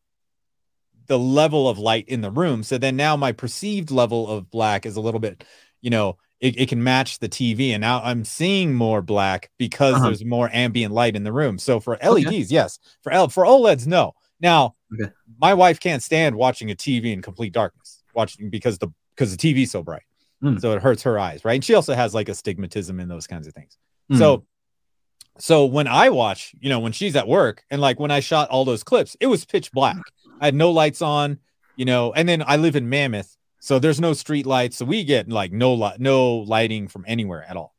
the level of light in the room. So then now my perceived level of black is a little bit, you know, it, it can match the TV. And now I'm seeing more black because Uh-huh. there's more ambient light in the room. So for Okay. LEDs, yes. For L for OLEDs, no. Now Okay. my wife can't stand watching a TV in complete darkness, watching because the because the TV's so bright. Hmm. So it hurts her eyes, right? And she also has like astigmatism and those kinds of things. Hmm. So so when I watch, you know, when she's at work and like when I shot all those clips, it was pitch black. I had no lights on, you know, and then I live in Mammoth, so there's no street lights, so we get like no light, no lighting from anywhere at all.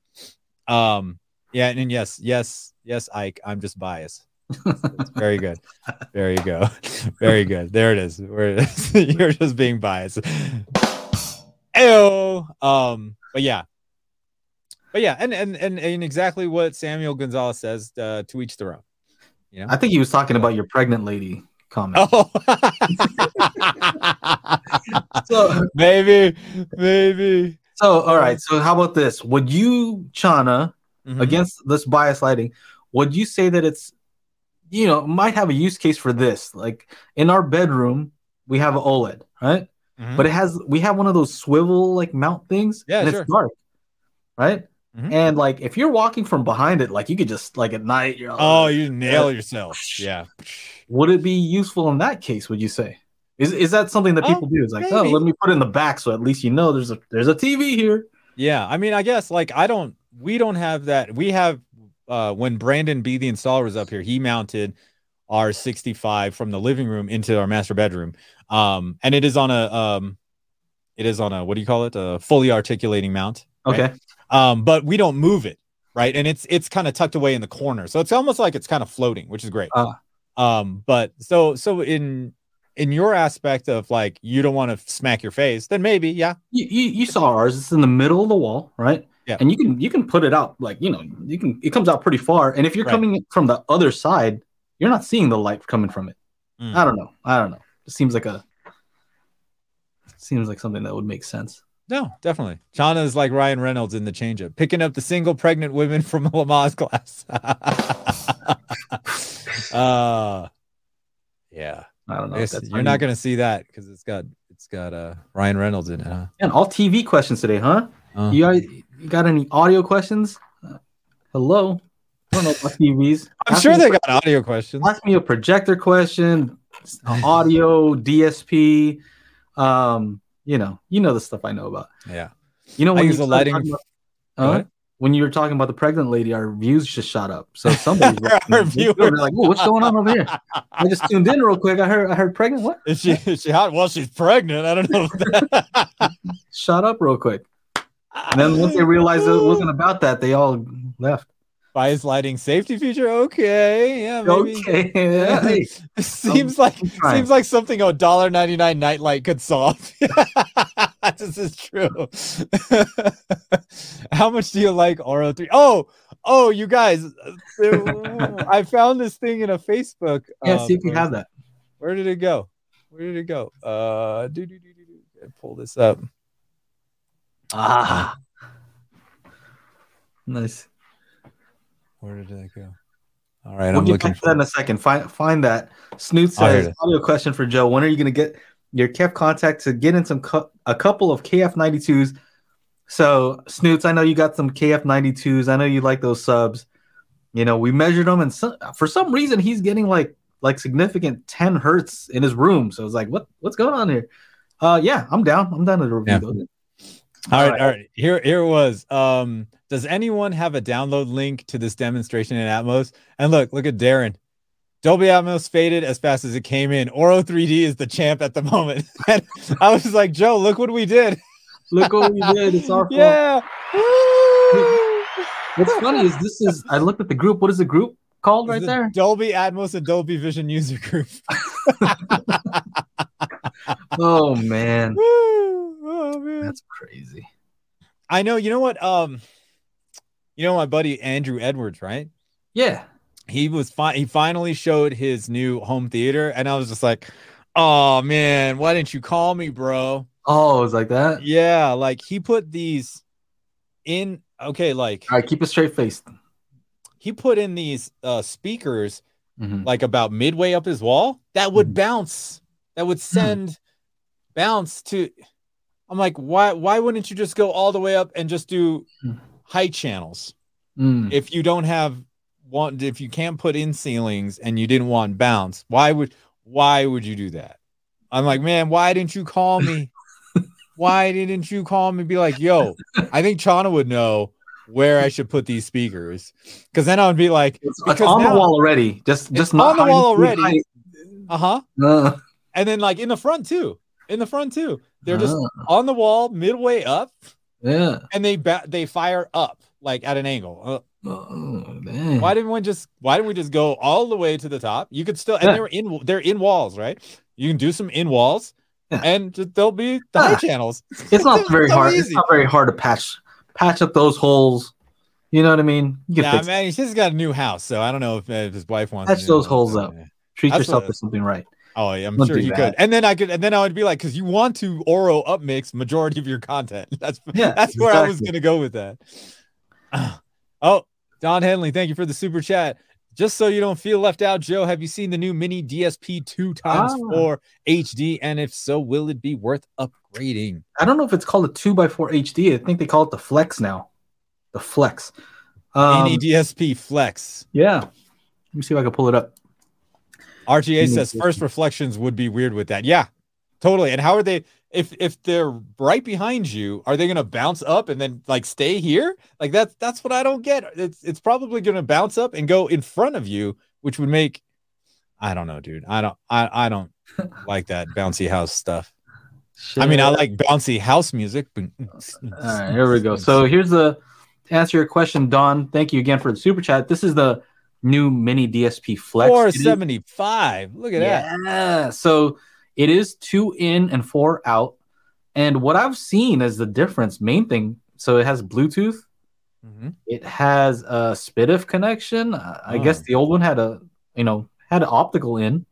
Um, yeah, and, and yes, yes, yes, Ike, I'm just biased. It's- it's very good. There you go. Very good. There it is. Where you're just being biased. Ayo. Um, but yeah. But yeah, and and and, and exactly what Samuel Gonzalez says, uh, to each their own. You know? I think he was talking about your pregnant lady comment. Oh, So, maybe, maybe. so all right. So how about this? Would you, Chana, Mhm. against this bias lighting, would you say that it's you know, might have a use case for this. Like in our bedroom, we have an OLED, right? Mhm. But it has we have one of those swivel like mount things. Yeah, and sure. it's dark, right? Mhm. And like if you're walking from behind it, like you could just like at night, you're oh, you nail yourself. Yeah. would it be useful in that case? Would you say? Is is that something that Oh, people do? It's like, oh, let me put it in the back so at least you know there's a there's a TV here. Yeah, I mean, I guess like I don't, we don't have that. We have uh when Brandon B the installer was up here, he mounted our 65 from the living room into our master bedroom. Um, and it is on a um, it is on a what do you call it? A fully articulating mount. right? Okay. Um, but we don't move it, right? And it's it's kind of tucked away in the corner, so it's almost like it's kind of floating, which is great. Ah. Um, but so so in in your aspect of like you don't want to smack your face, then maybe yeah, You, you you saw ours. It's in the middle of the wall, right? Yeah. And you can you can put it out like you know you can it comes out pretty far. And if you're Right. coming from the other side, you're not seeing the light coming from it. Mm. I don't know. I don't know. It seems like a seems like something that would make sense. No, definitely. Chana is like Ryan Reynolds in the changeup, picking up the single pregnant women from Lamaze class. uh yeah. I don't know. I that's you're not gonna see that because it's got it's got uh Ryan Reynolds in it, huh? And all TV questions today, huh? Uh, You guys you got any audio questions? Uh, hello. I don't know about TVs. I'm Ask sure they got audio questions. ask me a projector question, audio, DSP. Um, you know, you know the stuff I know about. Yeah. You know I when use you the lighting. talking about- Go when you were talking about the pregnant lady, our views just shot up. So somebody's Our viewers. like, what's going on over here?" I just tuned in real quick. I heard, I heard pregnant. What? Is she is she hot? Well, she's pregnant. I don't know. Shot up real quick. And then once they realized it wasn't about that, they all left. Bias lighting safety feature. Okay, yeah, maybe. Okay, yeah, hey, seems like I'm seems like something a dollar ninety nine nightlight could solve. this is true. How much do you like Auro three? Oh, oh, you guys, uh, I found this thing in a Facebook. yeah. um, See if you post. have that. Where did it go? Where did it go? Uh, do do do do do. Pull this up. Ah, nice. Where did it go? All right, We'll I'm get looking back to that in a second. Find find that. Snoot says audio question for Joe. When are you going to get your KEF contact to get in some cu- a couple of KEF 92s? So Snoots, I know you got some KEF 92s. I know you like those subs. You know, we measured them, and so, for some reason he's getting like like significant 10 hertz in his room. So it's like, what what's going on here? Uh, yeah, I'm down. I'm down to review Yeah. those. All right, All right. all right. Here, here it was. Um, does anyone have a download link to this demonstration in Atmos? And look, look at Darren. Dolby Atmos faded as fast as it came in. Auro 3D is the champ at the moment. And I was like, Joe, look what we did. Look what we did. It's our fault. Yeah. What's funny is this is I looked at the group. What is the group called right The there? Dolby Atmos and Dolby Vision user group. Oh man, Oh man. that's crazy. I know. You know what? Um, you know my buddy Andrew Edwards, right? Yeah. he was fine. He finally showed his new home theater, and I was just like, "Oh man, why didn't you call me, bro?" Oh, it was like that. Yeah, like he put these in. Okay, like All right, keep a straight face. he put in these uh speakers Mhm. like about midway up his wall that would Mhm. bounce. That would send bounce to. I'm like, why? Why wouldn't you just go all the way up and just do height channels? Mm. if you don't have want if you can't put in ceilings and you didn't want bounce why would why would you do that i'm like man why didn't you call me why didn't you call me be like yo i think chana would know where i should put these speakers because then i would be like It's, it's on now- the wall already. Just just on not the wall already. uh-huh Uh, and then like in the front too in the front too they're just uh, on the wall midway up yeah. and they ba- they fire up like at an angle uh, Oh. Why didn't we just why didn't we just go all the way to the top? You could still and Yeah. they're in they're in walls, right? You can do some in walls Yeah. and just, there'll be the high channels. It's not very hard. It's not very hard to patch patch up those holes. You know what I mean? Yeah, man, he's just got a new house, so I don't know if, uh, if his wife wants Patch those holes up. Treat that's yourself to something right. Oh, yeah, I'm Don't sure you that. could. And then I could and then I would be like, because you want to Auro upmix majority of your content. That's Yeah, that's where I was gonna go with that. Oh, Don Henley, thank you for the super chat. just so you don't feel left out, Joe, have you seen the new mini DSP two times Ah. four HD? And if so, will it be worth upgrading? I don't know if it's called a two x four HD. I think they call it the Flex now. The Flex. Um, mini DSP Flex. yeah. Let me see if I can pull it up. RGA says first reflections would be weird with that. Yeah, totally. And how are they? If if they're right behind you, are they gonna bounce up and then like stay here? Like that's that's what I don't get. It's it's probably gonna bounce up and go in front of you, which would make I don't know, dude. I don't I I don't like that bouncy house stuff. I mean, I like bouncy house music. All right, here we go. So here's the to answer your question, Don. Thank you again for the super chat. This is the new mini DSP Flex. four It is- seventy five. Look at that. Yeah. So it is two in and four out. And what I've seen is the difference. Main thing. So it has Bluetooth. Mhm. It has a SPDIF connection. Uh, I Oh. guess the old one had a, you know, had an optical in,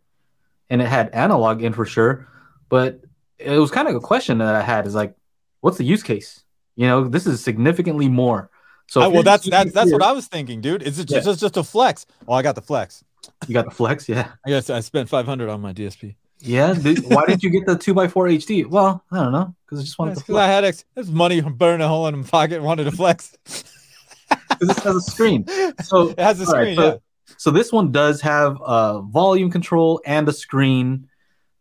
and it had analog in for sure. But it was kind of a question that I had: is like, what's the use case? You know, this is significantly more. So Uh, if well, that's that's that's what I was thinking, dude. Is it Yeah. just just a flex? Oh, I got the flex. you got the Flex, yeah. I guess I spent five hundred on my DSP. Yeah. why did you get the two x four HD? Well, I don't know because I just wanted That's the 'cause Flex. I had ex- this money burning a hole in my pocket and wanted to flex. this has a screen. So it has a all right, screen, so- yeah. So this one does have uh, volume control and a screen.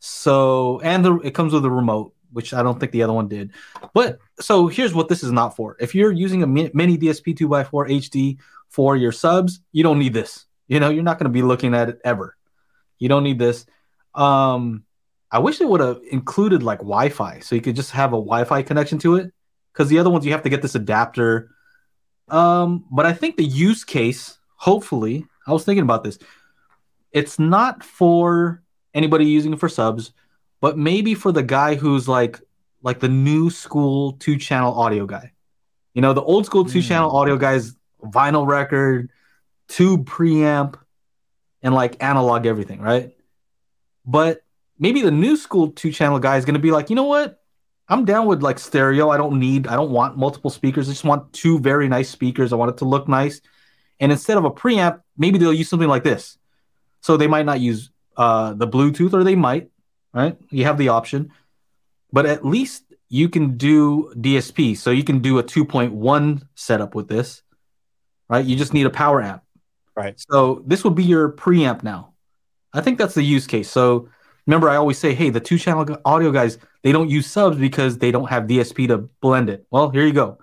So and the, it comes with a remote, which I don't think the other one did. But so here's what this is not for. If you're using a mini DSP 2x4 HD for your subs, you don't need this. You know, you're not going to be looking at it ever. You don't need this. Um, I wish it would have included like Wi-Fi, so you could just have a Wi-Fi connection to it. Because the other ones you have to get this adapter. Um, but I think the use case, hopefully, I was thinking about this. It's not for anybody using it for subs, but maybe for the guy who's like like the new school two channel audio guy. You know, the old school two channel Hmm. audio guys, vinyl record, tube preamp, and like analog everything, right? But maybe the new school two channel guy is going to be like, you know what? I'm down with like stereo. I don't need, I don't want multiple speakers. I just want two very nice speakers. I want it to look nice. And instead of a preamp, maybe they'll use something like this. So they might not use uh, the Bluetooth, or they might, right? You have the option, but at least you can do DSP. So you can do a 2.1 setup with this, right? You just need a power amp. Right. So this would be your preamp now. I think that's the use case. So remember, I always say, hey, the two channel audio guys, they don't use subs because they don't have DSP to blend it. Well, here you go.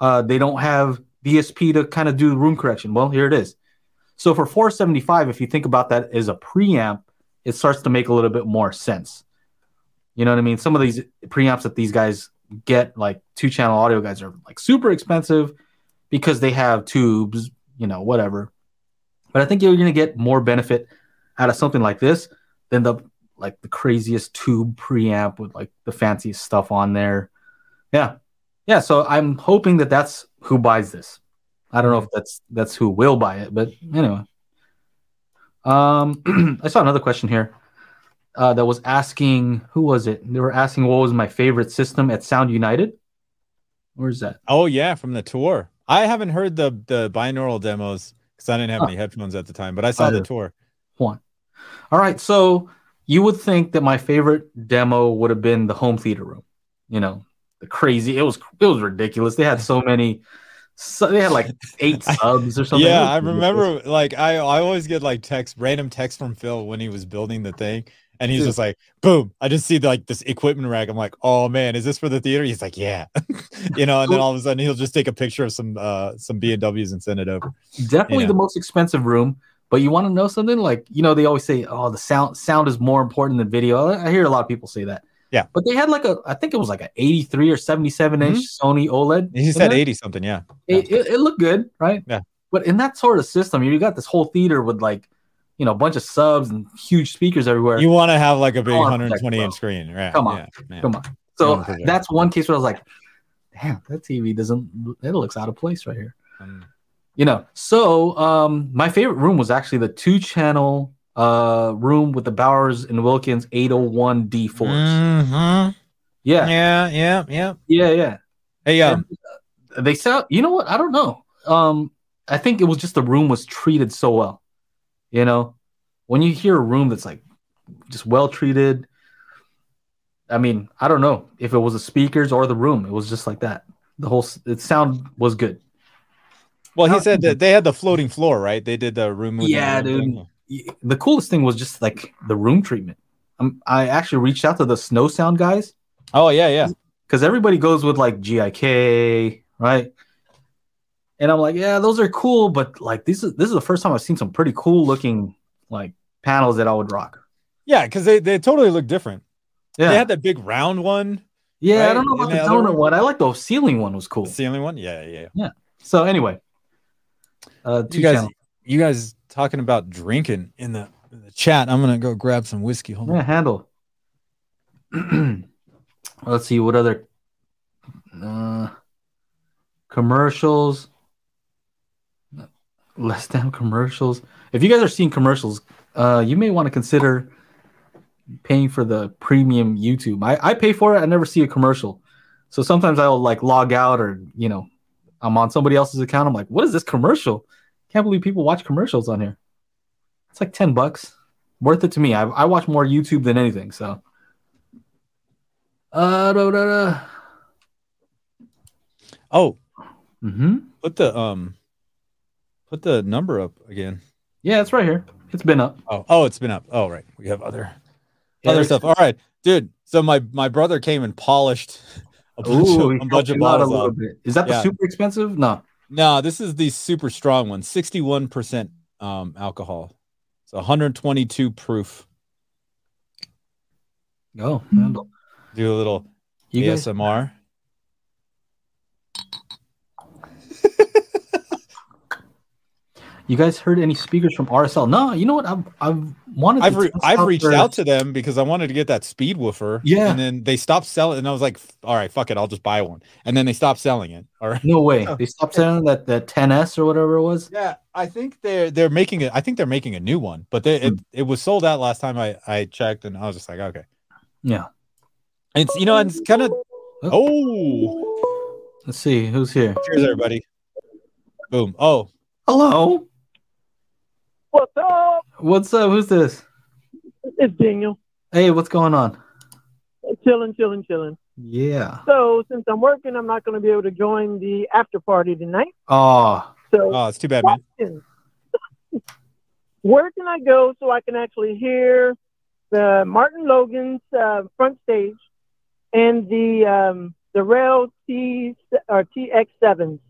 Uh, they don't have DSP to kind of do room correction. Well, here it is. So for 475, if you think about that as a preamp, it starts to make a little bit more sense. You know what I mean? Some of these preamps that these guys get, like two channel audio guys, are like super expensive because they have tubes, you know, whatever. But I think you're going to get more benefit out of something like this than the like the craziest tube preamp with like the fanciest stuff on there. Yeah, yeah. So I'm hoping that that's who buys this. I don't know if mm-hmm. that's that's who will buy it, but anyway. Um, I saw another question here uh, that was asking who was it? They were asking what was my favorite system at Sound United. Where's that? Oh yeah, from the tour. I haven't heard the the binaural demos because I didn't have Huh. any headphones at the time, but I saw the tour. One. All right. So you would think that my favorite demo would have been the home theater room. You know, the crazy. It was it was ridiculous. They had so many. So they had like eight subs or something. Yeah, I remember like I I always get like text random text from Phil when he was building the thing. And he's Dude. just like, boom. I just see like this equipment rack. I'm like, oh man, is this for the theater? He's like, yeah. you know, and then all of a sudden he'll just take a picture of some uh some B and W's and send it over. definitely Yeah. the most expensive room. But you want to know something? Like you know, they always say, "Oh, the sound sound is more important than video." I I hear a lot of people say that. Yeah. But they had like a, I think it was like an 83 or 77 inch Sony OLED. He said 80 something, yeah. it, it, it looked good, right? Yeah. But in that sort of system, you got this whole theater with like, you know, a bunch of subs and huge speakers everywhere. You want to have like a big 120 inch screen, right? Come on. Yeah. Come on. So on, that's one case where I was like, damn, that TV doesn't, it looks out of place right here. Um, You know, so um, my favorite room was actually the two channel uh, room with the Bowers and Wilkins 801 D4s. mhm. Yeah, Yeah, yeah, yeah. yeah, yeah. Hey, um, And they sound, you know what? I don't know. Um, I think it was just the room was treated so well. You know, when you hear a room that's like just well treated, I mean, I don't know if it was the speakers or the room. It was just like that. The whole it sound was good. Well, he said that they had the floating floor, right? They did the room. with the Yeah, room dude. thing. The coolest thing was just like the room treatment. Um, I actually reached out to the Snow Sound guys Oh yeah, yeah. because everybody goes with like GIK, right? And I'm like, yeah, those are cool, but like this is this is the first time I've seen some pretty cool looking like panels that I would rock. Yeah, because they, they totally look different. Yeah, They had that big round one, yeah. I don't know In about the the other donut one? one. I like the ceiling one was cool. the ceiling one. Yeah, yeah. yeah. So anyway, uh, two You guys, channels. you guys talking about drinking in the, in the chat. I'm gonna go grab some whiskey. Hold on. Yeah, handle. Let's see what other uh, commercials. Less than commercials. If you guys are seeing commercials, uh, you may want to consider paying for the premium YouTube. I, I pay for it. I never see a commercial, so sometimes I'll like log out or you know, I'm on somebody else's account. I'm like, what is this commercial? Can't believe people watch commercials on here. It's like ten bucks worth it to me. I, I watch more YouTube than anything. So, uh, da, da, da. Oh, hmm put the um, put the number up again. yeah, it's right here. It's been up. Oh, oh, it's been up. Oh, right. We have other Yeah, other stuff. All right, dude. So my my brother came and polished a bunch Ooh, of, a bunch of bottles little bit. Is that the super expensive? No. No, this is the super strong one, 61% um alcohol. So 122 proof. Oh, handle. Do a little You guys, you guys heard any speakers from RSL? No. You know what? I've I've wanted. I've re- test I've out reached their- out to them because I wanted to get that speed woofer. Yeah. And then they stopped selling and I was like, all right, fuck it, I'll just buy one. And then they stopped selling it. All right. No way. They stopped selling that that 10s or whatever it was. Yeah, I think they're they're making it. I think they're making a new one, but they, it hmm. it was sold out last time I I checked, and I was just like, okay, Yeah. it's you know, it's kind of oh. oh, Let's see who's here. cheers everybody, boom, oh, Hello. What's up? What's up? Who's this? It's Daniel. Hey, what's going on? Chilling, chilling, chilling. Yeah. So since I'm working, I'm not going to be able to join the after party tonight. Oh, So oh, it's too bad, man. where can I go so I can actually hear the Martin Logan's uh, front stage and the um, the REL T or TX sevens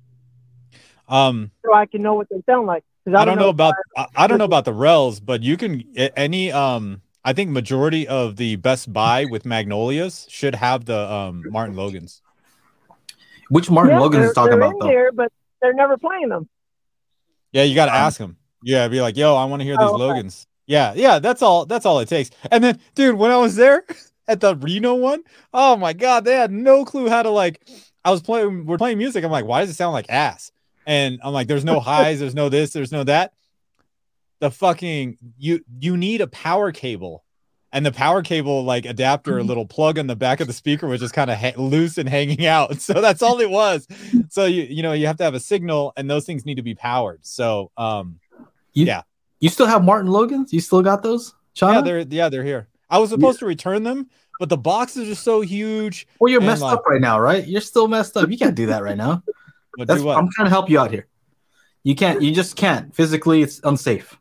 Um, so I can know what they sound like? 'Cause I don't know about I, I don't know about the Rels, but you can any um. I think majority of the Best Buy with Magnolias should have the um Martin Logans. which Martin Yeah, Logan they're- is talking they're about in though? there, but they're never playing them. Yeah, you got to ask them. Yeah, be like, yo, I want to hear these Oh, okay. Logans. Yeah, yeah, that's all. That's all it takes. And then, dude, when I was there at the Reno one, oh my god, they had no clue how to like. I was playing, we're playing music. I'm like, why does it sound like ass? And I'm like, there's no highs, there's no this, there's no that. The fucking you you need a power cable, and the power cable like adapter, a little plug on the back of the speaker was just kind of ha- loose and hanging out. So that's all it was. So you you know you have to have a signal, and those things need to be powered. So um yeah. You still have Martin Logan's? You still got those? yeah, they're yeah they're here. I was supposed to return them, but the boxes are so huge. well, you're messed like- up right now, right? You're still messed up. You can't do that right now. But That's do what? I'm trying to help you out here. You can't. You just can't. Physically, it's unsafe.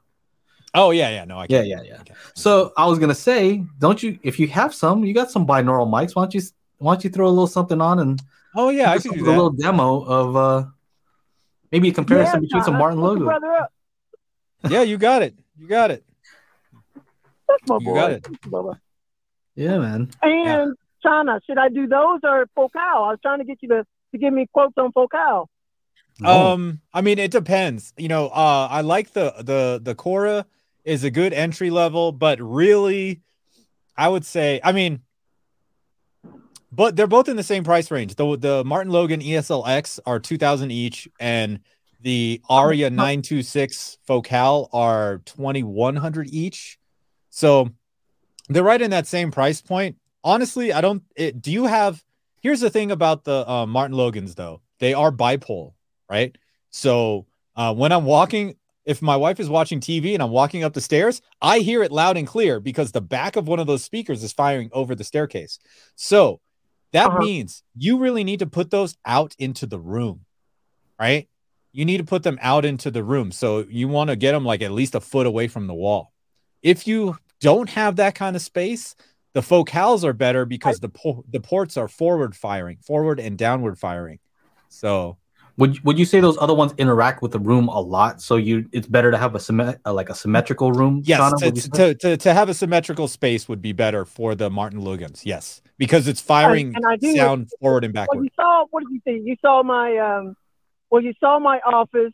oh yeah, yeah, no, I Yeah, can't. yeah, yeah. I can't. So I was gonna say, don't you? If you have some, you got some binaural mics. Why don't you? Why don't you throw a little something on and Oh yeah, I give could us do a little demo of uh maybe a comparison between some Martin hook your Logan. brother up. Yeah, you got it. You got it. That's my You boy. got it. Yeah, man. And Chana, should I do those or Focal? I was trying to get you to, to give me quotes on Focal. Oh, Um, I mean, it depends. You know, uh, I like the the the Chora is a good entry level, but really, I would say, I mean, but they're both in the same price range. The the Martin Logan ESLX are two thousand each, and the Aria nine two six Focal are twenty one hundred each. So they're right in that same price point. Honestly, I don't. It, do you have? Here's the thing about the uh, Martin Logans, though. They are bipole, right? So uh, when I'm walking, if my wife is watching TV and I'm walking up the stairs, I hear it loud and clear because the back of one of those speakers is firing over the staircase. So that Uh-huh. means you really need to put those out into the room, right? You need to put them out into the room. So you want to get them like at least a foot away from the wall. If you don't have that kind of space, the focals are better because the po- the ports are forward firing, forward and downward firing. So Would would you say those other ones interact with the room a lot? So you it's better to have a symmet- uh, like a symmetrical room. yes, Chana, to, would you say? to, to, to have a symmetrical space would be better for the Martin Logans. Yes, because it's firing and I do- sound forward and Well, backward. you saw what did you see? You saw my um. Well, you saw my office.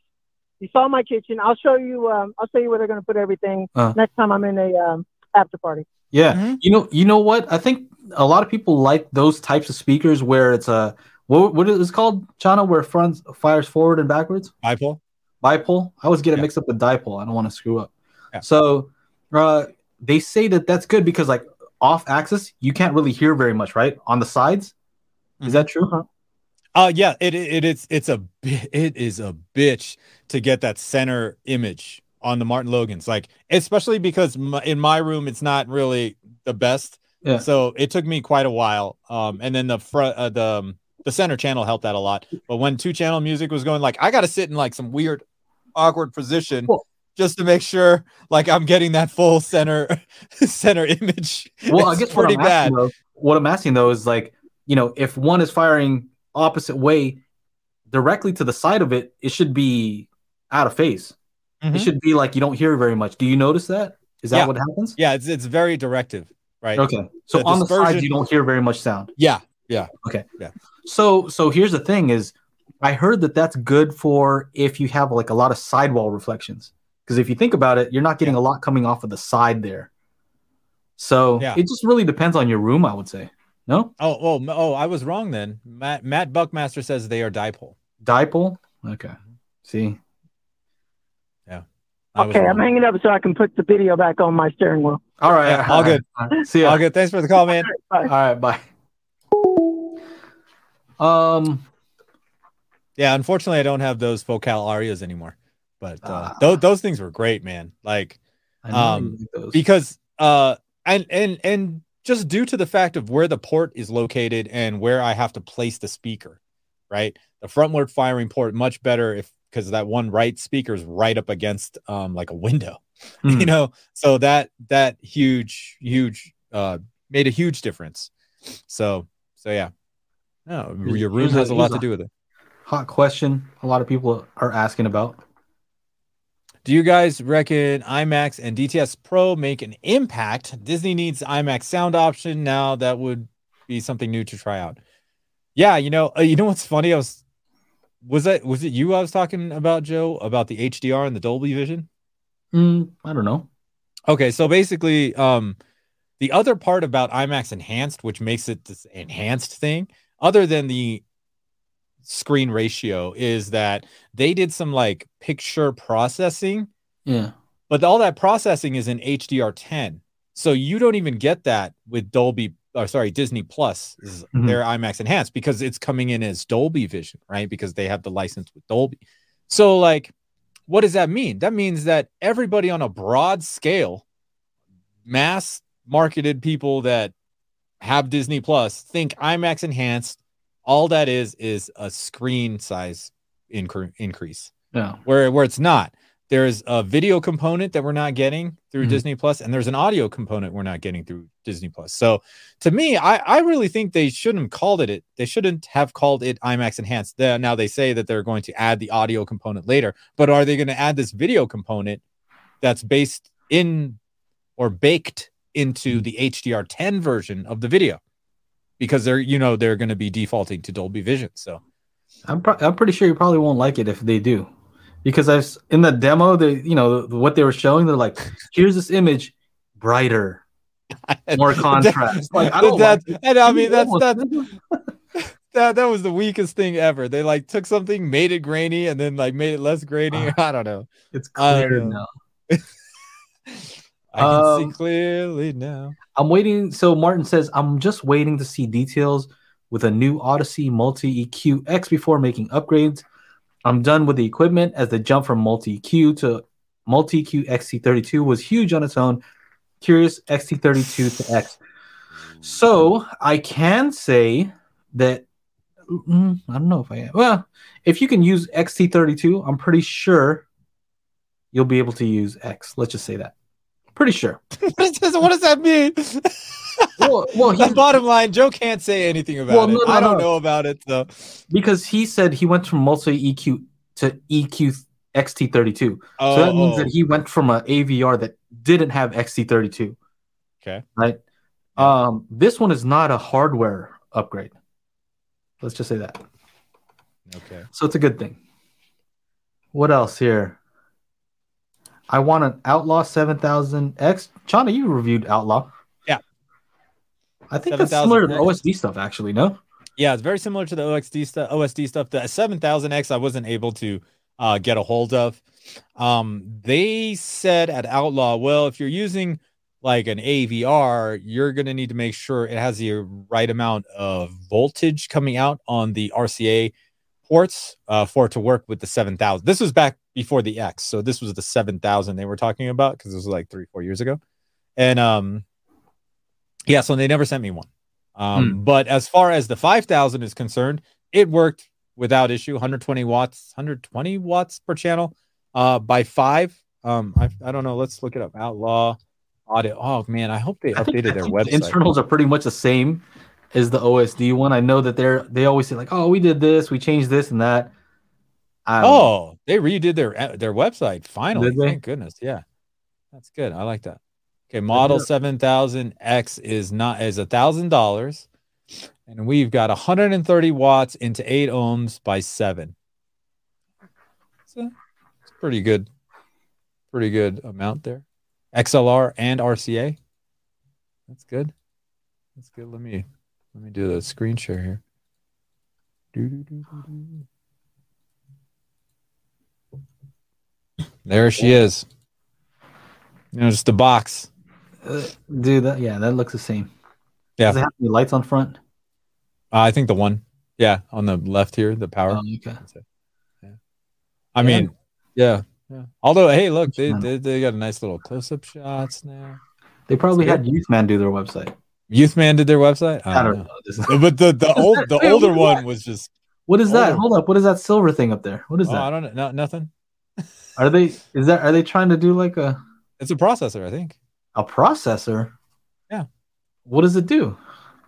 You saw my kitchen. I'll show you. Um, I'll show you where they're going to put everything Uh. next time I'm in a um after party. Yeah, Mhm. you know, you know what? I think a lot of people like those types of speakers where it's a what what is it called, Chana, where front fires forward and backwards. Bipole. Bipole. I always get it Yeah. mixed up with dipole. I don't want to screw up. Yeah. So uh, they say that that's good because like off axis, you can't really hear very much, right? On the sides, is that true? Uh-huh. Uh yeah, it it it's it's a it is a bitch to get that center image on the Martin Logans. Like especially because my, in my room it's not really the best. Yeah. So it took me quite a while. Um and then the front uh, the um, the center channel helped that a lot. But when two channel music was going like I got to sit in like some weird awkward position Well- just to make sure like I'm getting that full center center image. Well, I guess pretty I'm bad. asking though, what I'm asking though is like, you know, if one is firing opposite way directly to the side of it, it should be out of phase. Mhm. It should be like you don't hear very much. Do you notice that? Is that Yeah. what happens? Yeah, it's it's very directive, right? Okay. So The on the sides you don't hear very much sound. Yeah. Yeah. Okay. Yeah. So so here's the thing is I heard that that's good for if you have like a lot of sidewall reflections. Because if you think about it, you're not getting a lot coming off of the side there. So Yeah. it just really depends on your room, I would say. No? Oh, oh, oh! I was wrong then. Matt Matt Buckmaster says they are dipole. Dipole? Okay. See. I was Okay, I'm hanging up so I can put the video back on my steering wheel. All right. Yeah, all good. All right. See you. All good. Thanks for the call, man. Bye. All right, bye. Um Yeah, unfortunately, I don't have those Focal Arias anymore. But uh, Ah. those those things were great, man. Like Um, you like those. because uh, and and and just due to the fact of where the port is located and where I have to place the speaker, right? The frontward firing port much better if because that one right speaker is right up against um like a window. you Hmm. know so that that huge huge uh made a huge difference so so yeah no your room a- has a lot to do with it hot question a lot of people are asking about. do you guys reckon imax and dts pro make an impact disney needs imax sound option now that would be something new to try out yeah you know uh, you know what's funny i was was that was it you i was talking about joe about the hdr and the dolby vision Hmm, I don't know. Okay, so basically, um, the other part about IMAX Enhanced, which makes it this enhanced thing, other than the screen ratio, is that they did some like picture processing, Yeah. but all that processing is in HDR10. So you don't even get that with Dolby, or sorry, Disney Plus is Mhm. their IMAX Enhanced because it's coming in as Dolby Vision, right? Because they have the license with Dolby. So, like, what does that mean? That means that everybody on a broad scale, mass marketed people that have Disney Plus think IMAX Enhanced. All that is is a screen size incre- increase Yeah. where where it's not. There's a video component that we're not getting through Mhm. Disney Plus, and there's an audio component we're not getting through Disney Plus. So, to me, I I really think they shouldn't have called it it. They shouldn't have called it IMAX Enhanced. Now they say that they're going to add the audio component later, but are they going to add this video component that's based in or baked into the HDR10 version of the video? Because they're you know they're going to be defaulting to Dolby Vision. So I'm pro- I'm pretty sure you probably won't like it if they do, because I've in the demo they you know what they were showing they're like here's this image brighter more contrast like I don't That- like and I mean that's that that that was the weakest thing ever. They like took something, made it grainy, and then like made it less grainy. Uh, I don't know. it's clear now. I can Um, see clearly now. I'm waiting. So Martin says, I'm just waiting to see details with a new Audyssey MultEQ X before making upgrades. I'm done with the equipment as the jump from MultEQ to MultEQ XT32 was huge on its own. Curious XT32 to X. So I can say that mm, I don't know if I am. Well, if you can use XT32, I'm pretty sure you'll be able to use X. Let's just say that. Pretty sure. what, does, what does that mean? Well, well the he, bottom line, Joe can't say anything about Well, it. no, no, I don't no. know about it though. because he said he went from MultEQ to EQ XT32. Oh, so that means oh. that he went from an AVR that didn't have XT32. Okay. Right. Um, this one is not a hardware upgrade. Let's just say that. okay. So it's a good thing. What else here? I want an Outlaw 7000X. Chana, you reviewed Outlaw. Yeah. I think that's similar to the OSD stuff, actually. No. Yeah, it's very similar to the OXD stuff, OSD stuff. The 7000X I wasn't able to uh, get a hold of. Um, they said at Outlaw, well, if you're using like an AVR, you're going to need to make sure it has the right amount of voltage coming out on the RCA ports uh, for it to work with the 7000. This was back before the X. So this was the 7000 they were talking about because this was like three, four years ago. And um, yeah, so they never sent me one. Um, But as far as the 5000 is concerned, it worked without issue 120 watts, 120 watts per channel uh, by five. Um, I, I don't know. Let's look it up. Outlaw audio. Oh, man. I hope they I think, updated I their think website. the internals are pretty much the same as the OSD one. I know that they're they always say like, "Oh, we did this, we changed this and that." I. Oh, they redid their uh, their website finally. Thank goodness. Yeah, that's good. I like that. Okay, model seven thousand X is not is a thousand dollars, and we've got 130 watts into eight ohms by seven. So it's pretty good, pretty good amount there. XLR and RCA. That's good. That's good. Let me let me do the screen share here. There she is. You know, just a box. Uh, dude, that yeah, that looks the same. Yeah. Does it have any lights on front? Uh, I think the one, yeah, on the left here, the power. Oh, okay. Yeah. I mean, yeah, yeah. Although, hey, look, they, they they got a nice little close-up shots now. They probably had Youthman do their website. Youthman did their website. I don't know. This is- But the the old the older one was just. What is that? Hold up. What is that silver thing up there? What is Oh, I that? don't know. No, nothing. Are they is that are they trying to do like a It's a processor, I think. a processor? Yeah. What does it do?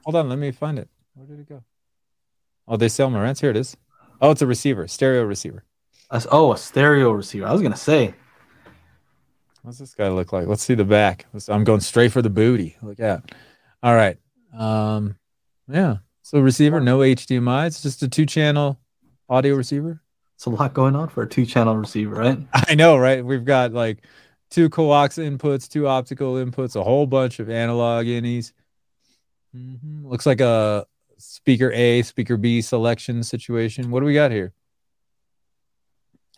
Hold on, let me find it. Where did it go? Oh, they sell Marantz. Here it is. Oh, it's a receiver, stereo receiver. A- oh, a stereo receiver. I was gonna say. What's this guy look like? Let's see the back. Let's- I'm going straight for the booty. Look out. All right. Um, yeah. So receiver, no HDMI. It's just a two channel audio receiver. It's a lot going on for a two channel receiver, right? I know, right? We've got like two coax inputs, two optical inputs, a whole bunch of analog innies. Mhm. Looks like a speaker A, speaker B selection situation. What do we got here?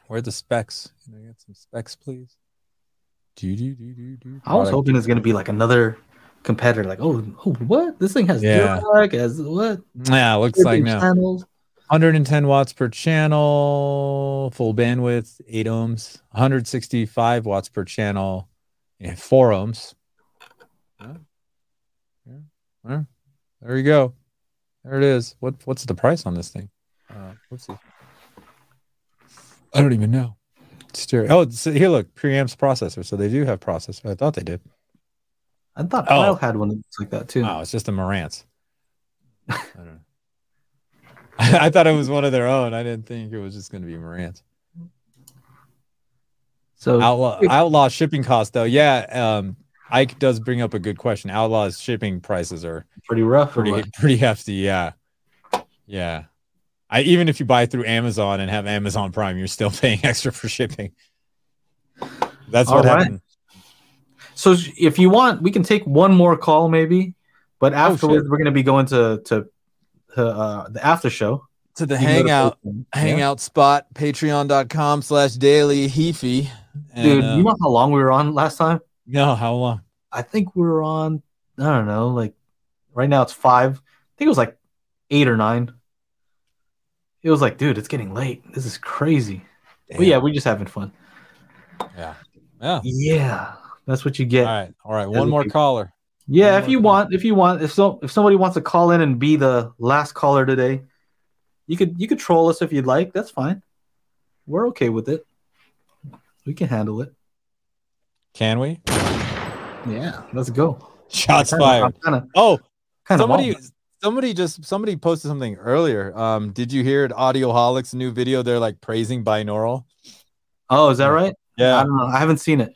Where are the specs? Can I get some specs, please? Do, do, do, do, do. I was hoping it's gonna be like another competitor. Like, oh, oh what? This thing has Yeah. Has what? Yeah, looks like Different no. channels. 110 watts per channel, full bandwidth, 8 ohms, 165 watts per channel, and 4 ohms. Yeah. Yeah. Yeah. There you go. There it is. What what's the price on this thing? Uh, whoopsie. I don't even know. Stereo. Oh, it's, here look, preamps processor. So they do have processor. I thought they did. I thought Oh. Kyle had one that looks like that too. Oh, it's just a Marantz. I don't know. I thought it was one of their own. I didn't think it was just going to be Marantz. So Outlaw outlaw shipping cost though. Yeah, um, Ike does bring up a good question. Outlaw's shipping prices are pretty rough. pretty pretty hefty. Yeah, yeah. I even if you buy through Amazon and have Amazon Prime, you're still paying extra for shipping. That's what All right. happened. So if you want, we can take one more call maybe, but Oh, afterwards we're gonna be going to to, to uh, the after show. To the You can go to hangout hangout spot, patreon.com slash Daily Hi-Fi. Dude, And, uh, you know how long we were on last time? no, how long? I think we were on. I don't know. Like right now it's five. I think it was like eight or nine. It was like, dude, it's getting late. This is crazy. But yeah, we're just having fun. Yeah. Yeah. Yeah, that's what you get. All right. All right. Yeah, One more we- caller. Yeah, if you want, if you want, if so, if somebody wants to call in and be the last caller today, you could you could troll us if you'd like. That's fine. We're okay with it. We can handle it. Can we? Yeah, let's go. Shots kinda- fired. I'm kind of Oh, kind of somebody somebody just somebody posted something earlier. Um, did you hear it? Audioholics new video? They're like praising binaural. Oh, is that right? Yeah, I don't know. I haven't seen it.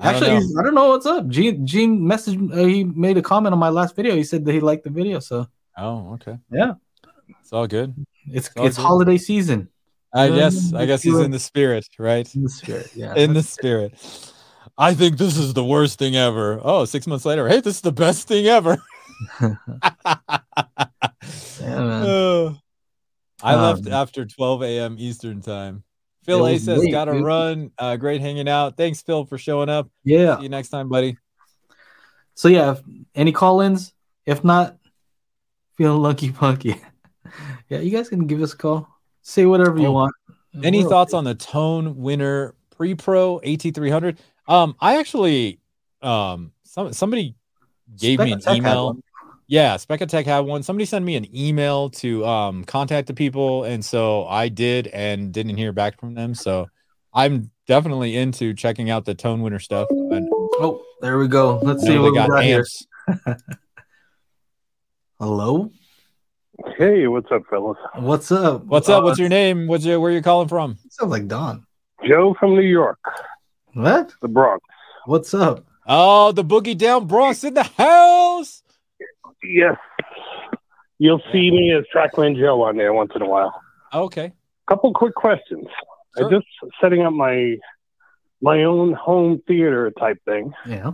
I don't Actually, know. I don't know what's up. Gene Gene messaged. Uh, he made a comment on my last video. He said that he liked the video. So Oh, okay. Yeah. It's all good. it's all it's good. holiday season. I guess I guess he's in the spirit, right? In the spirit. Yeah. In the spirit. I think this is the worst thing ever. Oh, six months later, hey, this is the best thing ever. Yeah, man. Oh. I left Um, after 12 a.m. Eastern time. Phil A says, "Got to run." Uh, great hanging out. Thanks, Phil, for showing up. yeah. See you next time, buddy. So yeah, if, any call-ins? If not, feeling lucky punky. yeah, you guys can give us a call. Say whatever you Oh. want. Any We're thoughts okay. on the Tonewinner Pre-Pro AT300? Um, I actually, um, some somebody gave me an email. One. Yeah, Specatech had one. Somebody sent me an email to um contact the people, and so I did, and didn't hear back from them. So I'm definitely into checking out the Tonewinner stuff. And Oh, there we go. Let's see what we got got here. Hello, Hey, what's up, fellas? what's up? What's up? Uh, What's your name? What's your where you calling from? Sounds like Don. Joe from New York, What? the Bronx. What's up? Oh, the Boogie Down Bronx in the house. Yes. You'll see me as Trackman Joe on there once in a while. Okay. Couple quick questions. Sure. I'm just setting up my my own home theater type thing. Yeah.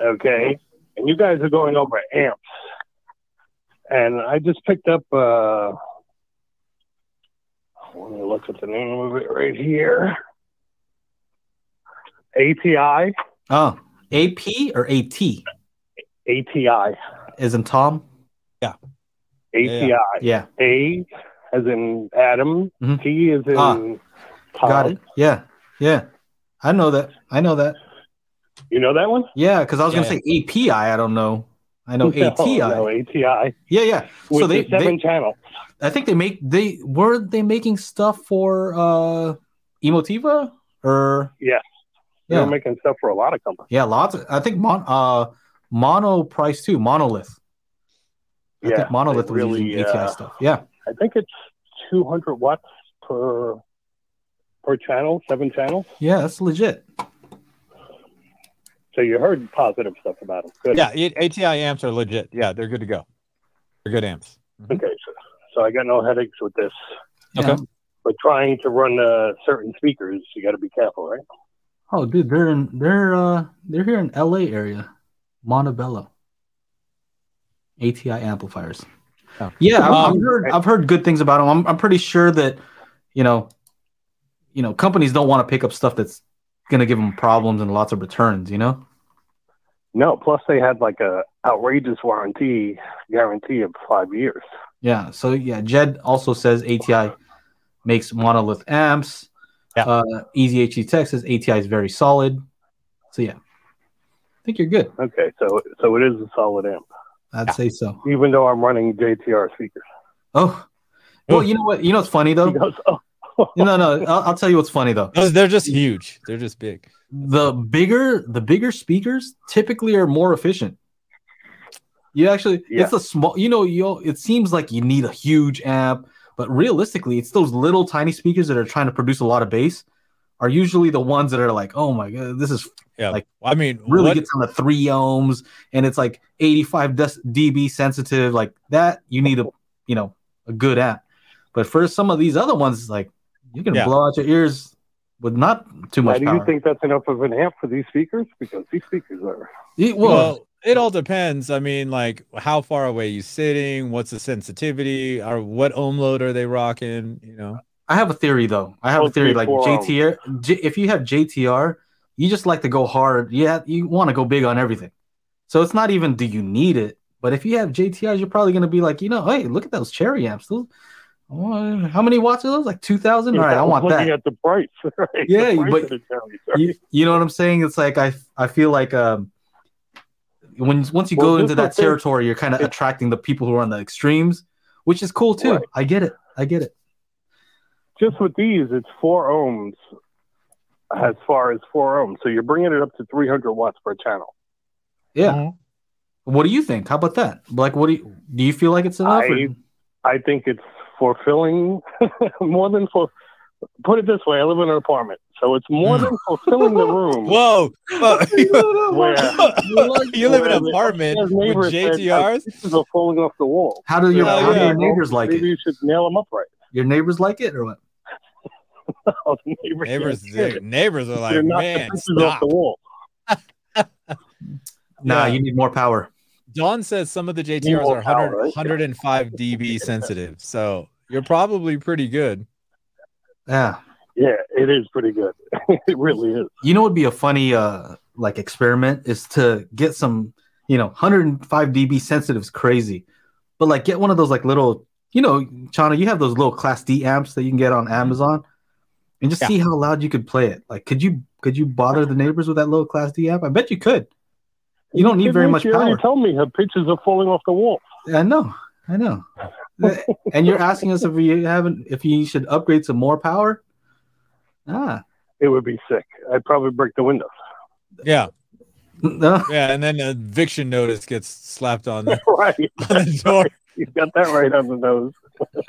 Okay. And you guys are going over amps. And I just picked up uh let me look at the name of it right here. ATI. Oh, AP or AT ATI. Is in Tom. Yeah. ATI. Yeah, A as in Adam. Mhm. T as in Ah, Tom. got it. Yeah, yeah. I know that. I know that. You know that one? Yeah, because I was Yeah, gonna say API. I don't know. I know ATI. No, no, ATI. Yeah, yeah. With So they, the seven they, channels. I think they make they were they making stuff for uh Emotiva or Yes. Yeah. They're making stuff for a lot of companies. yeah, lots. Of, I think mon uh Monoprice too. Monolith. I Yeah, think Monolith they was really, using ATI uh, stuff. Yeah, I think it's 200 watts per per channel, seven channels. yeah, that's legit. So you heard positive stuff about them. Good. Yeah, it, ATI amps are legit. Yeah, they're good to go. They're good amps. Okay. So, so I got no headaches with this. Okay. Yeah. But trying to run uh, certain speakers, you got to be careful, right? Oh, dude, they're in they're uh they're here in LA area, Montebello. ATI amplifiers. Oh. Yeah, I've, I've Um, heard I've heard good things about them. I'm I'm pretty sure that you know, you know, companies don't want to pick up stuff that's gonna give them problems and lots of returns. You know. No. Plus, they had like a outrageous warranty guarantee of five years. Yeah. So yeah, Jed also says ATI makes monolith amps. Yeah. Uh, Easy HE Tech says ATI is very solid. So yeah, I think you're good. Okay. So so it is a solid amp, I'd Yeah. say so. even though I'm running JTR speakers. Oh, well, you know what? You know what's funny though? Goes, oh. No, no. I'll, I'll tell you what's funny though. Those- They're just huge. They're just big. The bigger, the bigger speakers typically are more efficient. You actually, Yeah. it's a small. You know, you. It seems like you need a huge amp, but realistically, it's those little tiny speakers that are trying to produce a lot of bass. Are usually the ones that are like, oh my god, this is Yeah. Like, I mean, really what- gets on the three ohms and it's like 85 des- dB sensitive. Like that, you need a you know a good amp. But for some of these other ones, like you can Yeah. blow out your ears with not too Why much do power. you think that's enough of an amp for these speakers? Because these speakers are Yeah, well, well, it all depends. I mean, like how far away you sitting, what's the sensitivity, or what ohm load are they rocking? You know. I have a theory though. I have a theory like JTR. J, if you have JTR, you just like to go hard. Yeah, you want to go big on everything. So it's not even do you need it, but if you have JTRs, you're probably going to be like, you know, hey, look at those cherry amps. Those Well, how many watts are those? Like two thousand. All right, I was want looking that. at the price. right? Yeah, price but of the jelly, sorry. You, you know what I'm saying? It's like I I feel like um when once you Well, go into that thing. territory, you're kind of attracting the people who are on the extremes, which is cool too. Right. I get it. I get it. Just with these, it's four ohms as far as four ohms. So you're bringing it up to 300 watts per channel. Yeah. Mhm. What do you think? How about that? Like, what do you do? You feel like it's enough? or- I- I think it's fulfilling more than for. Put it this way: I live in an apartment, so it's more than fulfilling the room. Whoa. Whoa. Where you live in an the apartment upstairs with neighbor said, like, JTRs? Pieces are falling off the wall. how do your Oh, how do yeah. your neighbors like Maybe it? Maybe you should nail them up right. Your neighbors like it or what? Oh, neighbors, Neighbors, can't stand it. neighbors are like, not man, the stop. the wall. Nah, Yeah. you need more power. Dawn says some of the Need JTRs more are power, right? 105 dB sensitive. So you're probably pretty good. Yeah. Yeah, it is pretty good. it really is. You know what would be a funny uh like experiment is to get some, you know, 105 dB sensitive is crazy. But like get one of those like little, you know, Chana, you have those little class D amps that you can get on Amazon and just Yeah. see how loud you could play it. Like could you could you bother the neighbors with that little class D amp? I bet you could. You don't need very Nick, much You power. already told me her pictures are falling off the wall. I know, I know. and you're asking us if we haven't if you should upgrade to more power? Ah. It would be sick. I'd probably break the windows. Yeah. No. Yeah. And then an eviction notice gets slapped on the, right. on the door. You got that right on the nose.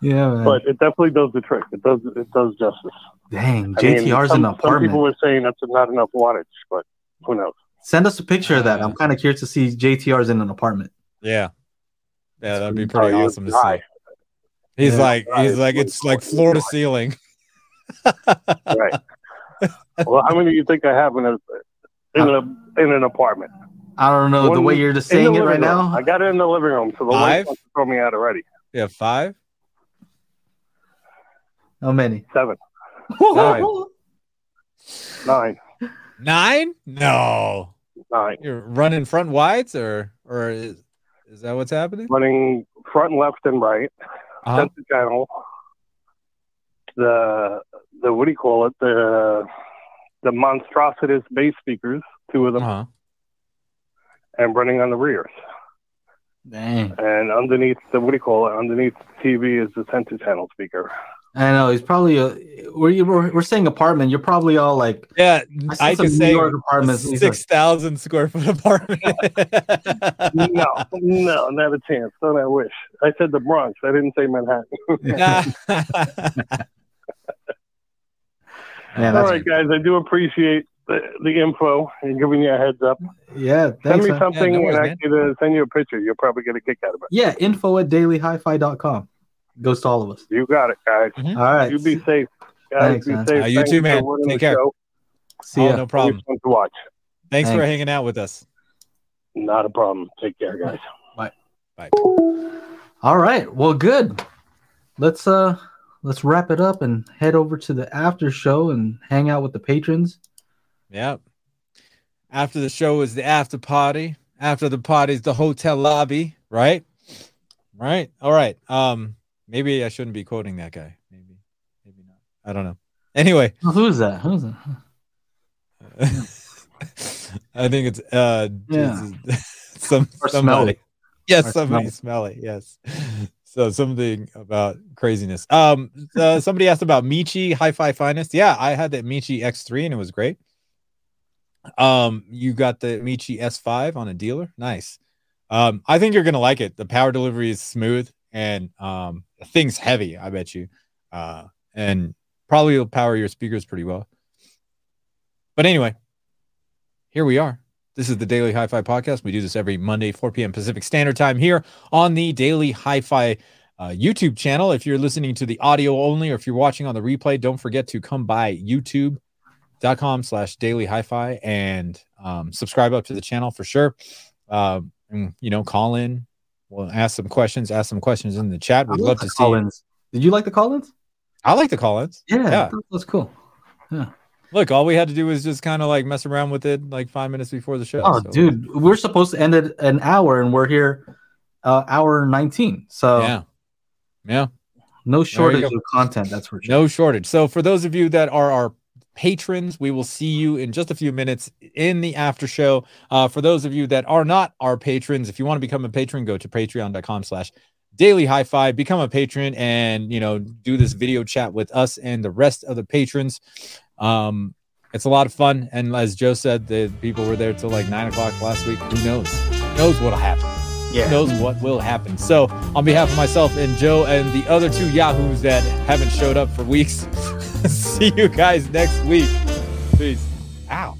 Yeah, man. But it definitely does the trick. It does it does justice. Dang, I mean, JTR's some, in an Some people apartment. were saying that's not enough wattage, but who knows? Send us a picture of that. Uh, I'm kind of curious to see JTR's in an apartment. Yeah. Yeah. That'd be Oh, pretty you'll awesome to die. see. He's Yeah. like, he's Right. like, it's like floor to ceiling. Right. well, how many do you think I have in a in a in an apartment? I don't know the way you're just saying it right room. now. I got it in the living room, so the Five? wife throw me out already. Yeah. Five. How many? Seven, Nine. nine, Nine? No. nine. You're running front wides or, or is, is that what's happening? Running front, left, and right. Uh-huh. Center channel. The the what do you call it? The the monstrosities bass speakers, two of them, Uh-huh. And running on the rears. Dang. And underneath the what do you call it? Underneath the TV is the center channel speaker. I know he's probably a. We're, we're we're saying apartment. You're probably all like. Yeah, I, I see some could New say York apartments. Six thousand square foot apartment. no, no, not a chance. Don't I wish? I said the Bronx. I didn't say Manhattan. Man, All that's- guys. I do appreciate the, the info and giving you a heads up. Yeah, Send me man. something Yeah, no worries, and I man. can send you a picture. You'll probably get a kick out of it. Yeah, info at dailyhifi.com. Goes to all of us. You got it, guys. All right. You be safe. Guys, Thanks, be man. safe. Uh, you Thanks too, man. running Take care. show. See oh, ya. no problem. Always fun to watch. Thanks for hanging out with us. Not a problem. Take care, guys. Bye. Bye. All right. Well, good. Let's uh let's wrap it up and head over to the after show and hang out with the patrons. Yep. After the show is the after party. After the party is the hotel lobby, right? Right. All right. Um, maybe I shouldn't be quoting that guy. Maybe, maybe not. I don't know. Anyway, Oh, who's that? Who's that? I think it's uh Yeah. some Or somebody. smelly. Yes, Or somebody smelly. Yes. So something about craziness. Um, uh, somebody asked about Michi Hi-Fi Finest. Yeah, I had that Michi X3 and it was great. Um, you got the Michi S5 on a dealer. Nice. Um, I think you're gonna like it. The power delivery is smooth and um, the thing's heavy. I bet you. Uh, and probably will power your speakers pretty well. But anyway, here we are. This is the Daily Hi-Fi Podcast. We do this every Monday, 4 p.m. Pacific Standard Time here on the Daily Hi-Fi uh, YouTube channel. If you're listening to the audio only, or if you're watching on the replay, don't forget to come by YouTube.com slash Daily Hi-Fi and um, subscribe up to the channel for sure. Um, and you know, call in. We'll ask some questions. Ask some questions in the chat. We'd love to see. Did you like the call-ins? I like the call-ins. Yeah, Yeah. that's cool. Yeah. Look, all we had to do was just kind of like mess around with it like five minutes before the show. Oh, so- dude, we're supposed to end at an hour, and we're here, uh, hour nineteen. So Yeah. Yeah. No shortage of content. That's for sure. No shortage. So for those of you that are our patrons, we will see you in just a few minutes in the after show. Uh, for those of you that are not our patrons, if you want to become a patron, go to patreon.com slash Daily Hi-Fi, become a patron and, you know, do this video chat with us and the rest of the patrons. Um, it's a lot of fun. And as Joe said, the people were there till like nine o'clock last week. Who knows? Who knows what'll happen? Yeah. knows what will happen. So, on behalf of myself and Joe and the other two Yahoos that haven't showed up for weeks, see you guys next week. Peace. Ow.